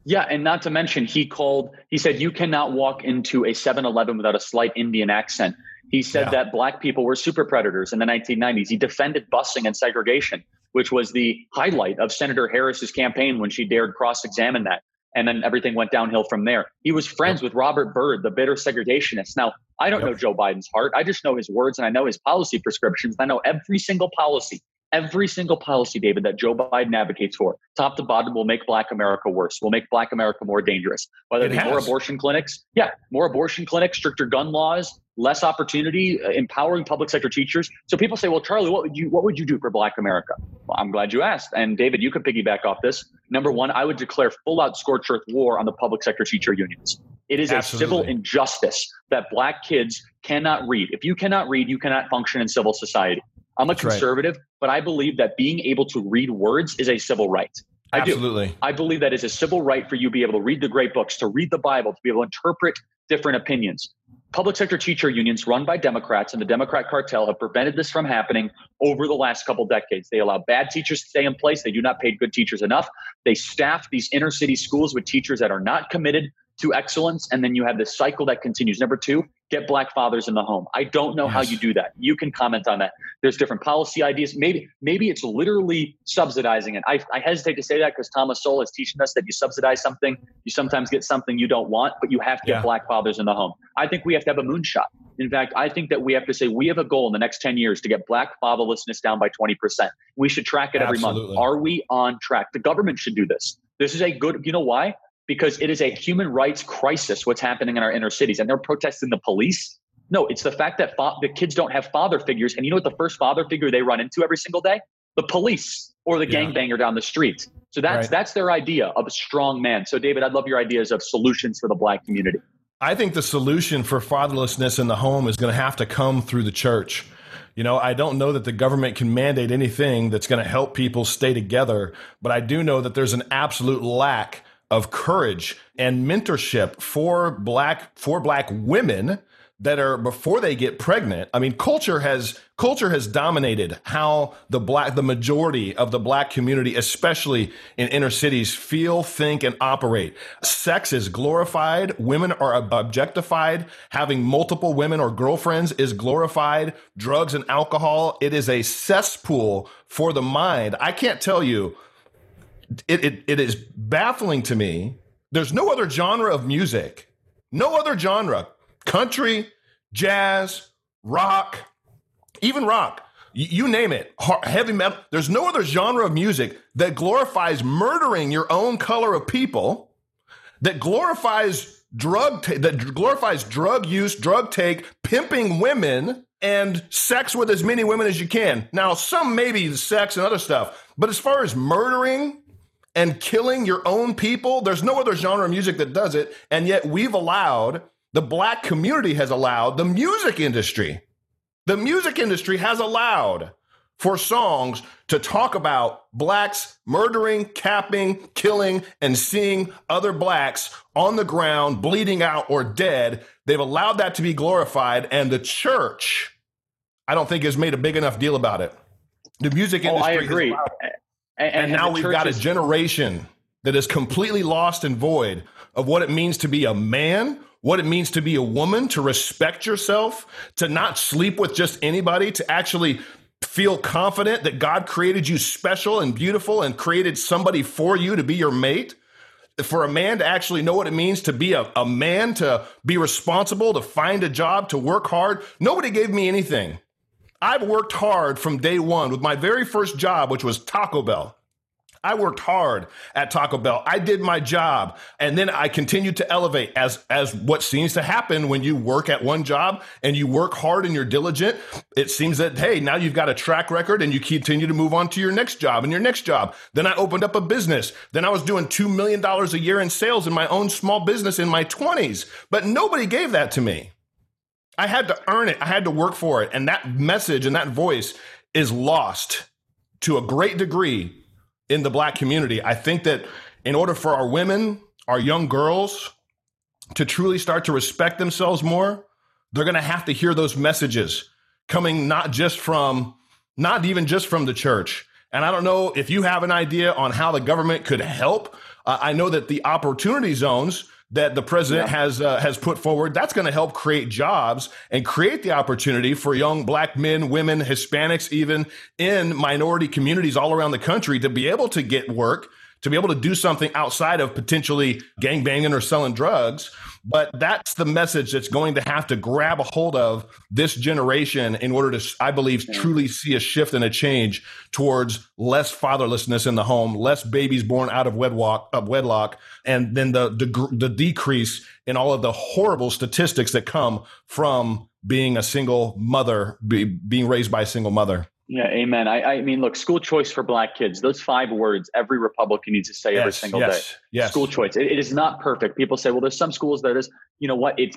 Yeah, and not to mention, he called, he said, you cannot walk into a 7 Eleven without a slight Indian accent. He said yeah. that black people were super predators in the 1990s. He defended busing and segregation, which was the highlight of Senator Harris's campaign when she dared cross examine that and then everything went downhill from there. He was friends with Robert Byrd, the bitter segregationist. Now, I don't yep. know Joe Biden's heart. I just know his words and I know his policy prescriptions. I know every single policy, every single policy, David, that Joe Biden advocates for, top to bottom, will make Black America worse. Will make Black America more dangerous. Whether it be more abortion clinics, yeah, more abortion clinics, stricter gun laws, less opportunity, uh, empowering public sector teachers. So people say, "Well, Charlie, what would you what would you do for Black America?" Well, I'm glad you asked. And David, you could piggyback off this. Number one, I would declare full out scorched earth war on the public sector teacher unions. It is Absolutely. a civil injustice that Black kids cannot read. If you cannot read, you cannot function in civil society. I'm a That's conservative, right. but I believe that being able to read words is a civil right. I Absolutely. do. I believe that is a civil right for you to be able to read the great books, to read the Bible, to be able to interpret different opinions. Public sector teacher unions run by Democrats and the Democrat cartel have prevented this from happening over the last couple decades. They allow bad teachers to stay in place. They do not pay good teachers enough. They staff these inner city schools with teachers that are not committed to excellence. And then you have this cycle that continues. Number two, get black fathers in the home. I don't know yes. how you do that. You can comment on that. There's different policy ideas. Maybe, maybe it's literally subsidizing it. I, I hesitate to say that because Thomas Sowell is teaching us that you subsidize something, you sometimes get something you don't want, but you have to get black fathers in the home. I think we have to have a moonshot. In fact, I think that we have to say we have a goal in the next 10 years to get black fatherlessness down by 20%. We should track it every Absolutely. month. Are we on track? The government should do this. This is a good, you know why? Because it is a human rights crisis what's happening in our inner cities and they're protesting the police? No it's the fact that fa- the kids don't have father figures and you know what the first father figure they run into every single day? The police or the yeah. gangbanger down the street. So that's right. that's their idea of a strong man. So david i'd love your ideas of solutions for the black community. I think the solution for fatherlessness in the home is going to have to come through the church. You know, I don't know that the government can mandate anything that's going to help people stay together, but I do know that there's an absolute lack of courage and mentorship for black for black women that are before they get pregnant. I mean, culture has culture has dominated how the black the majority of the black community, especially in inner cities, feel, think, and operate. Sex is glorified. Women are objectified. Having multiple women or girlfriends is glorified. Drugs and alcohol, it is a cesspool for the mind. I can't tell you it, it, it is baffling to me. There's no other genre of music, no other genre, country, jazz, rock, even rock, you name it, heavy metal. There's no other genre of music that glorifies murdering your own color of people, that glorifies drug, that glorifies drug use, drug take, pimping women, and sex with as many women as you can. Now, some maybe sex and other stuff, but as far as murdering and killing your own people. There's no other genre of music that does it. And yet we've allowed, the black community has allowed, the music industry, the music industry has allowed for songs to talk about blacks murdering, capping, killing, and seeing other blacks on the ground, bleeding out or dead. They've allowed that to be glorified. And the church, I don't think, has made a big enough deal about it. The music industry. Oh, I agree. And, and, and now we've got a generation that is completely lost and void of what it means to be a man, what it means to be a woman, to respect yourself, to not sleep with just anybody, to actually feel confident that God created you special and beautiful and created somebody for you to be your mate. For a man to actually know what it means to be a, a man, to be responsible, to find a job, to work hard. Nobody gave me anything. I've worked hard from day one with my very first job, which was Taco Bell. I worked hard at Taco Bell. I did my job. And then I continued to elevate as, as what seems to happen when you work at one job and you work hard and you're diligent. It seems that, hey, now you've got a track record and you continue to move on to your next job and your next job. Then I opened up a business. Then I was doing $2 million a year in sales in my own small business in my 20s. But nobody gave that to me. I had to earn it. I had to work for it. And that message and that voice is lost to a great degree in the black community. I think that in order for our women, our young girls to truly start to respect themselves more, they're going to have to hear those messages coming not just from, not even just from the church. And I don't know if you have an idea on how the government could help. Uh, I know that the opportunity zones that the president yeah. has uh, has put forward that's going to help create jobs and create the opportunity for young black men women hispanics even in minority communities all around the country to be able to get work to be able to do something outside of potentially gang banging or selling drugs. But that's the message that's going to have to grab a hold of this generation in order to, I believe, truly see a shift and a change towards less fatherlessness in the home, less babies born out of wedlock, of wedlock, and then the, the, the decrease in all of the horrible statistics that come from being a single mother, be, being raised by a single mother. Yeah, amen. I, I mean, look, school choice for black kids, those five words every Republican needs to say yes, every single yes, day. Yes. School choice. It, it is not perfect. People say, well, there's some schools that is, you know what, it's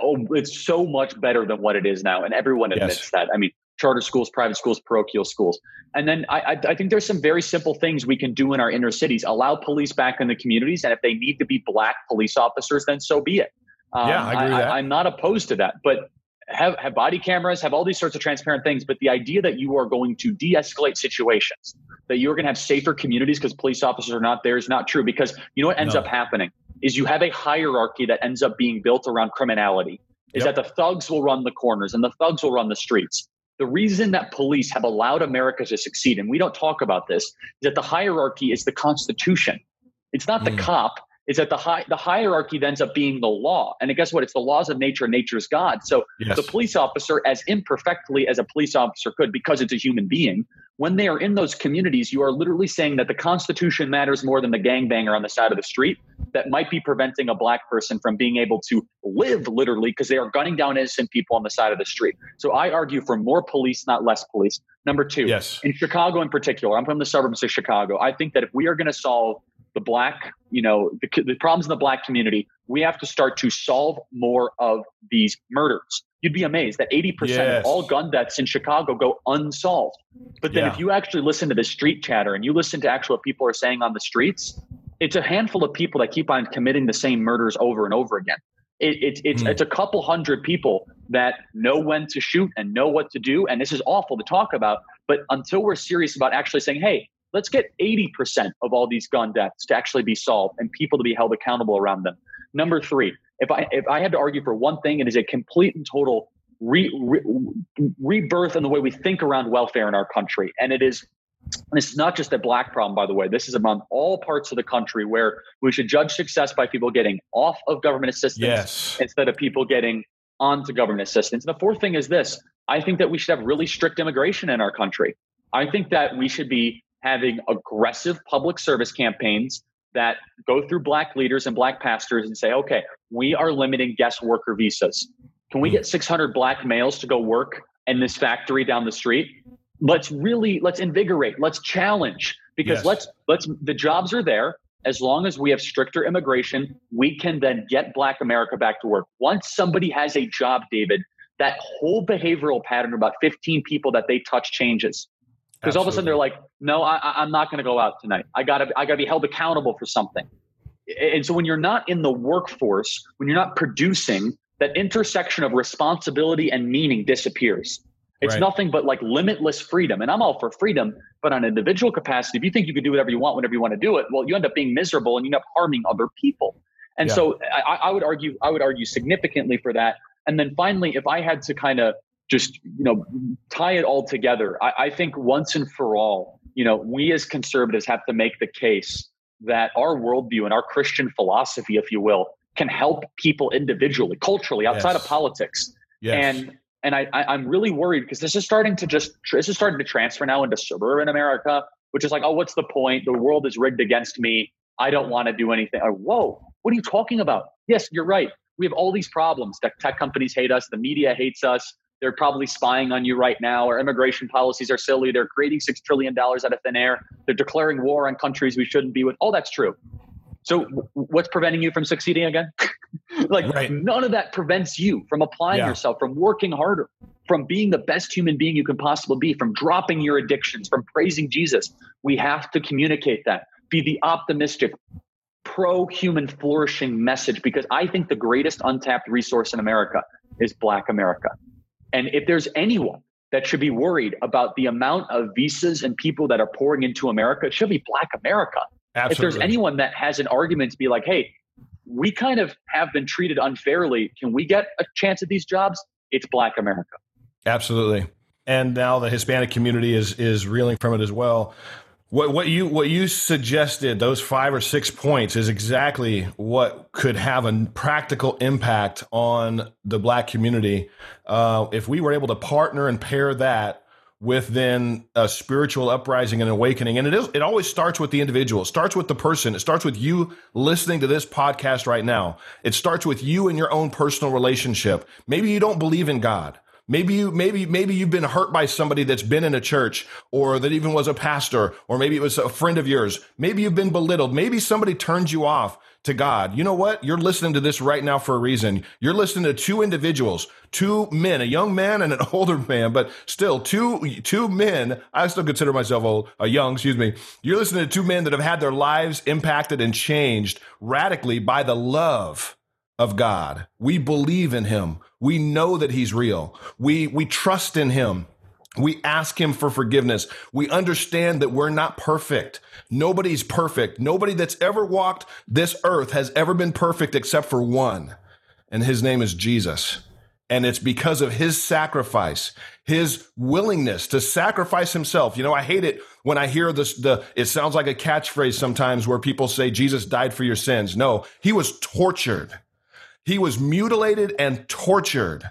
oh, it's so much better than what it is now. And everyone admits yes. that. I mean, charter schools, private schools, parochial schools. And then I, I, I think there's some very simple things we can do in our inner cities. Allow police back in the communities. And if they need to be black police officers, then so be it. Um, yeah, I agree I, I'm not opposed to that. But have, have body cameras, have all these sorts of transparent things. But the idea that you are going to de escalate situations, that you're going to have safer communities because police officers are not there is not true. Because you know what ends no. up happening is you have a hierarchy that ends up being built around criminality. Is yep. that the thugs will run the corners and the thugs will run the streets. The reason that police have allowed America to succeed, and we don't talk about this, is that the hierarchy is the Constitution. It's not the mm. cop, is that the high, the hierarchy ends up being the law. And guess what? It's the laws of nature, nature's God. So yes. the police officer, as imperfectly as a police officer could, because it's a human being, when they are in those communities, you are literally saying that the Constitution matters more than the gangbanger on the side of the street that might be preventing a black person from being able to live literally because they are gunning down innocent people on the side of the street. So I argue for more police, not less police. Number two, yes. in Chicago in particular, I'm from the suburbs of Chicago. I think that if we are going to solve the black, you know, the, the problems in the black community, we have to start to solve more of these murders. You'd be amazed that 80% yes. of all gun deaths in Chicago go unsolved. But then yeah. if you actually listen to the street chatter and you listen to actually what people are saying on the streets, it's a handful of people that keep on committing the same murders over and over again. It, it, it's mm. it's a couple hundred people that know when to shoot and know what to do, and this is awful to talk about. But until we're serious about actually saying, "Hey, let's get 80% of all these gun deaths to actually be solved and people to be held accountable around them. Number three, if I if I had to argue for one thing, it is a complete and total re, re, rebirth in the way we think around welfare in our country, and it is. This is not just a black problem, by the way. This is among all parts of the country where we should judge success by people getting off of government assistance yes. instead of people getting onto government assistance. And the fourth thing is this I think that we should have really strict immigration in our country. I think that we should be having aggressive public service campaigns that go through black leaders and black pastors and say, okay, we are limiting guest worker visas. Can we hmm. get 600 black males to go work in this factory down the street? Let's really let's invigorate, let's challenge because yes. let's let's the jobs are there. As long as we have stricter immigration, we can then get black America back to work. Once somebody has a job, David, that whole behavioral pattern about 15 people that they touch changes because all of a sudden they're like, no, I, am not going to go out tonight. I gotta, I gotta be held accountable for something. And so when you're not in the workforce, when you're not producing, that intersection of responsibility and meaning disappears. It's right. nothing but like limitless freedom. And I'm all for freedom, but on individual capacity, if you think you can do whatever you want whenever you want to do it, well, you end up being miserable and you end up harming other people. And yeah. so I, I would argue, I would argue significantly for that. And then finally, if I had to kind of just you know tie it all together. I, I, think once and for all you know we as conservatives have to make the case that our worldview and our christian philosophy if you will can help people individually culturally outside yes. of politics. Yes. and and I, I am really worried because this is starting to just this is starting to transfer now into suburban america which is like oh what's the point? The world is rigged against me. I don't want to do anything. Or, whoa what are you talking about? Yes you're right. We have all these problems tech, tech companies hate us the media hates us they're probably spying on you right now. Our immigration policies are silly. They're creating $6 trillion out of thin air. They're declaring war on countries we shouldn't be with. All that's true. So, what's preventing you from succeeding again? like, right. none of that prevents you from applying yeah. yourself, from working harder, from being the best human being you can possibly be, from dropping your addictions, from praising Jesus. We have to communicate that. Be the optimistic, pro human flourishing message because I think the greatest untapped resource in America is Black America. And if there's anyone that should be worried about the amount of visas and people that are pouring into America, it should be Black America. Absolutely. If there's anyone that has an argument to be like, hey, we kind of have been treated unfairly, can we get a chance at these jobs? It's Black America. Absolutely. And now the Hispanic community is is reeling from it as well. What what you what you suggested those five or six points is exactly what could have a practical impact on the black community. Uh, if we were able to partner and pair that with then a spiritual uprising and awakening and it is it always starts with the individual. It starts with the person. It starts with you listening to this podcast right now. It starts with you and your own personal relationship. Maybe you don't believe in god Maybe you, maybe, maybe you've been hurt by somebody that's been in a church or that even was a pastor, or maybe it was a friend of yours. Maybe you've been belittled. Maybe somebody turned you off to God. You know what? You're listening to this right now for a reason. You're listening to two individuals, two men, a young man and an older man, but still two, two men. I still consider myself old, a young, excuse me. You're listening to two men that have had their lives impacted and changed radically by the love of God. We believe in him. We know that he's real. We, we trust in him. We ask him for forgiveness. We understand that we're not perfect. Nobody's perfect. Nobody that's ever walked this earth has ever been perfect except for one. And his name is Jesus. And it's because of his sacrifice, his willingness to sacrifice himself. You know, I hate it when I hear this, the, it sounds like a catchphrase sometimes where people say Jesus died for your sins. No, he was tortured. He was mutilated and tortured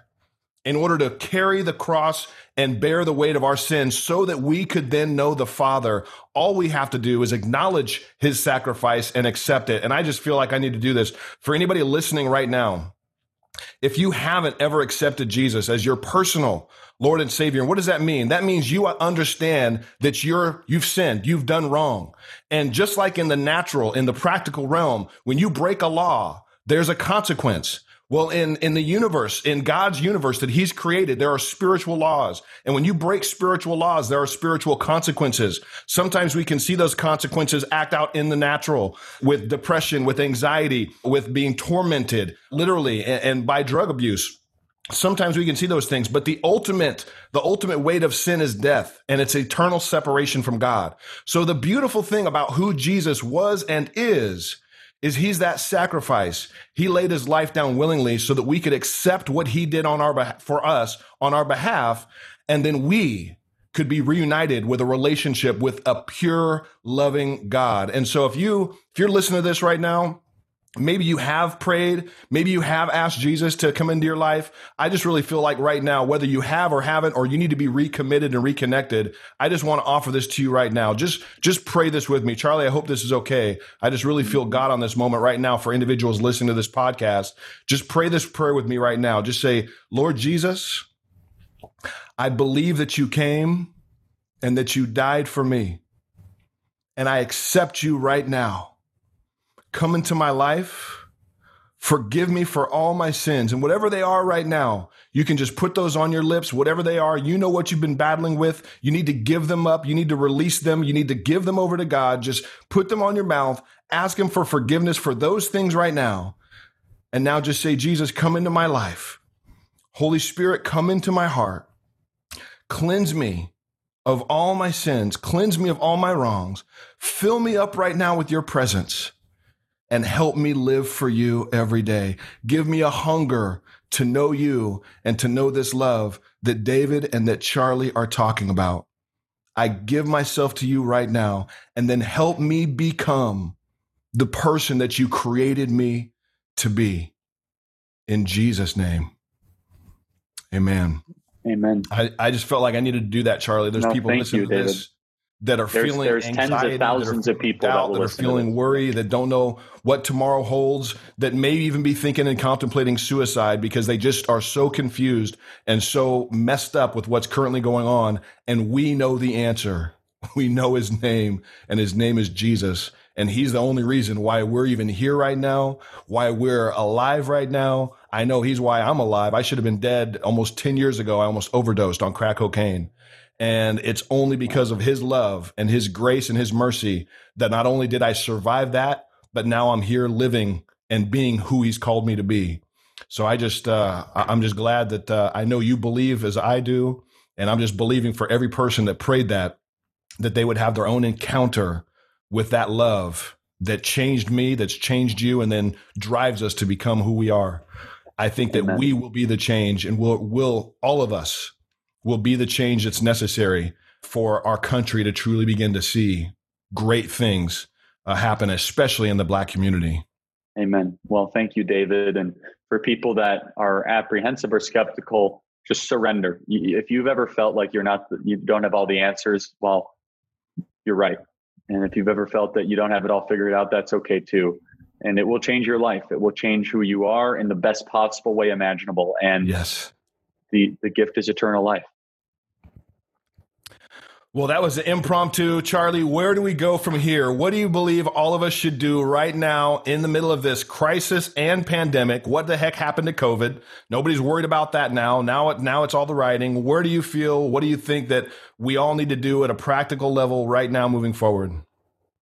in order to carry the cross and bear the weight of our sins so that we could then know the Father. All we have to do is acknowledge his sacrifice and accept it. And I just feel like I need to do this for anybody listening right now. If you haven't ever accepted Jesus as your personal Lord and Savior, what does that mean? That means you understand that you're, you've sinned, you've done wrong. And just like in the natural, in the practical realm, when you break a law, there's a consequence. Well, in, in the universe, in God's universe that he's created, there are spiritual laws. And when you break spiritual laws, there are spiritual consequences. Sometimes we can see those consequences act out in the natural with depression, with anxiety, with being tormented, literally, and, and by drug abuse. Sometimes we can see those things, but the ultimate, the ultimate weight of sin is death and it's eternal separation from God. So the beautiful thing about who Jesus was and is is he's that sacrifice. He laid his life down willingly so that we could accept what he did on our for us on our behalf. And then we could be reunited with a relationship with a pure, loving God. And so if you, if you're listening to this right now Maybe you have prayed. Maybe you have asked Jesus to come into your life. I just really feel like right now, whether you have or haven't, or you need to be recommitted and reconnected, I just want to offer this to you right now. Just, just pray this with me. Charlie, I hope this is okay. I just really feel God on this moment right now for individuals listening to this podcast. Just pray this prayer with me right now. Just say, Lord Jesus, I believe that you came and that you died for me. And I accept you right now come into my life. Forgive me for all my sins. And whatever they are right now, you can just put those on your lips. Whatever they are, you know what you've been battling with. You need to give them up. You need to release them. You need to give them over to God. Just put them on your mouth. Ask Him for forgiveness for those things right now. And now just say, Jesus, come into my life. Holy Spirit, come into my heart. Cleanse me of all my sins. Cleanse me of all my wrongs. Fill me up right now with your presence and help me live for you every day. Give me a hunger to know you and to know this love that David and that Charlie are talking about. I give myself to you right now and then help me become the person that you created me to be. In Jesus' name. Amen. Amen. I, I just felt like I needed to do that, Charlie. There's no, people listening you, to David. this that are there's, feeling there's anxiety, tens of thousands of people doubt, that, that are feeling worry, that don't know what tomorrow holds, that may even be thinking and contemplating suicide because they just are so confused and so messed up with what's currently going on. And we know the answer. We know his name, and his name is Jesus. And he's the only reason why we're even here right now, why we're alive right now. I know he's why I'm alive. I should have been dead almost 10 years ago. I almost overdosed on crack cocaine. And it's only because of his love and his grace and his mercy that not only did I survive that, but now I'm here living and being who he's called me to be. So I just, uh, I'm just glad that uh, I know you believe as I do. And I'm just believing for every person that prayed that, that they would have their own encounter with that love that changed me, that's changed you, and then drives us to become who we are. I think that Amen. we will be the change and will, will all of us will be the change that's necessary for our country to truly begin to see great things uh, happen, especially in the black community. Amen. Well, thank you, David. And for people that are apprehensive or skeptical, just surrender. If you've ever felt like you're not, you don't have all the answers, well, you're right. And if you've ever felt that you don't have it all figured out, that's okay too. And it will change your life. It will change who you are in the best possible way imaginable. And yes, the the gift is eternal life. Well, that was an impromptu. Charlie, where do we go from here? What do you believe all of us should do right now in the middle of this crisis and pandemic? What the heck happened to COVID? Nobody's worried about that now. Now, now it's all the writing. Where do you feel? What do you think that we all need to do at a practical level right now moving forward?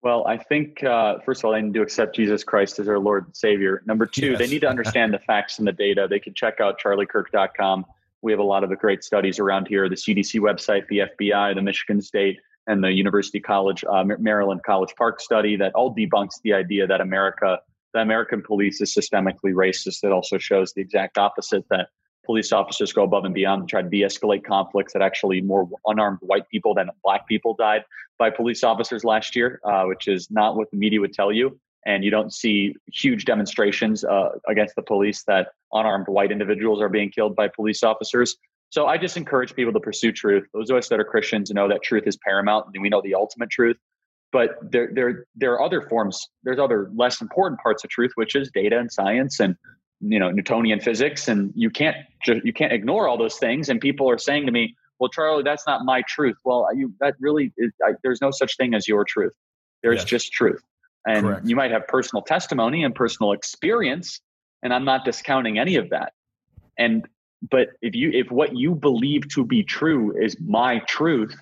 Well, I think, uh, first of all, they need to accept Jesus Christ as their Lord and Savior. Number two, yes. they need to understand the facts and the data. They can check out charliekirk.com we have a lot of the great studies around here the CDC website, the FBI, the Michigan State, and the University College, uh, Maryland College Park study that all debunks the idea that America, the American police is systemically racist. It also shows the exact opposite that police officers go above and beyond to try to de escalate conflicts, that actually more unarmed white people than black people died by police officers last year, uh, which is not what the media would tell you and you don't see huge demonstrations uh, against the police that unarmed white individuals are being killed by police officers. So I just encourage people to pursue truth. Those of us that are Christians know that truth is paramount, and we know the ultimate truth. But there, there, there are other forms. There's other less important parts of truth, which is data and science and you know Newtonian physics. And you can't just you can't ignore all those things. And people are saying to me, "Well, Charlie, that's not my truth." Well, you, that really is, I, there's no such thing as your truth. There's yes. just truth. And Correct. you might have personal testimony and personal experience, and I'm not discounting any of that. And but if you if what you believe to be true is my truth,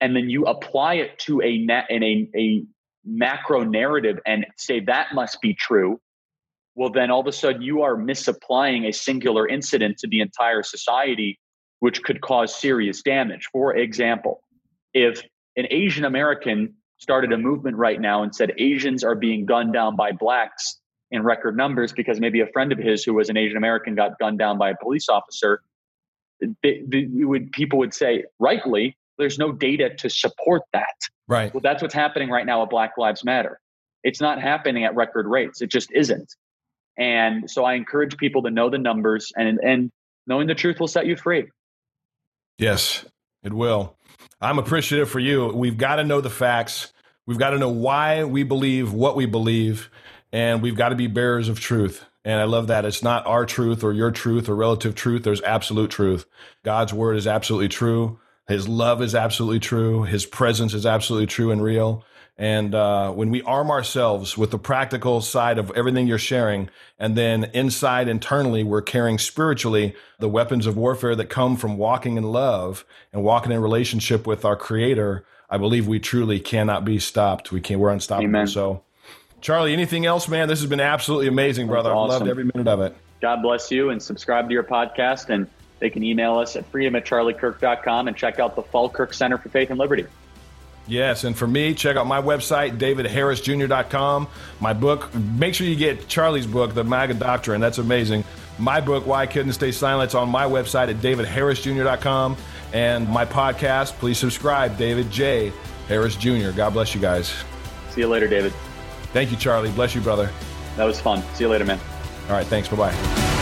and then you apply it to a net in a, a macro narrative and say that must be true, well then all of a sudden you are misapplying a singular incident to the entire society, which could cause serious damage. For example, if an Asian American started a movement right now and said Asians are being gunned down by blacks in record numbers because maybe a friend of his who was an Asian American got gunned down by a police officer. They, they would, people would say, rightly, there's no data to support that. Right. Well, that's what's happening right now with Black Lives Matter. It's not happening at record rates. It just isn't. And so I encourage people to know the numbers and and knowing the truth will set you free. Yes, it will. I'm appreciative for you. We've got to know the facts. We've got to know why we believe what we believe, and we've got to be bearers of truth. And I love that. It's not our truth or your truth or relative truth. There's absolute truth. God's word is absolutely true. His love is absolutely true. His presence is absolutely true and real. And uh, when we arm ourselves with the practical side of everything you're sharing, and then inside internally, we're carrying spiritually the weapons of warfare that come from walking in love and walking in relationship with our Creator, I believe we truly cannot be stopped. We can't. We're unstoppable. Amen. So, Charlie, anything else, man? This has been absolutely amazing, brother. I've loved every minute of it. God bless you, and subscribe to your podcast. And they can email us at freedom at charliekirk.com and check out the Falkirk Center for Faith and Liberty. Yes, and for me, check out my website, davidharrisjr.com. My book, make sure you get Charlie's book, The MAGA Doctrine. That's amazing. My book, Why I Couldn't Stay Silent, is on my website at davidharrisjr.com. And my podcast, please subscribe, David J. Harris Jr. God bless you guys. See you later, David. Thank you, Charlie. Bless you, brother. That was fun. See you later, man. All right, thanks. Bye bye.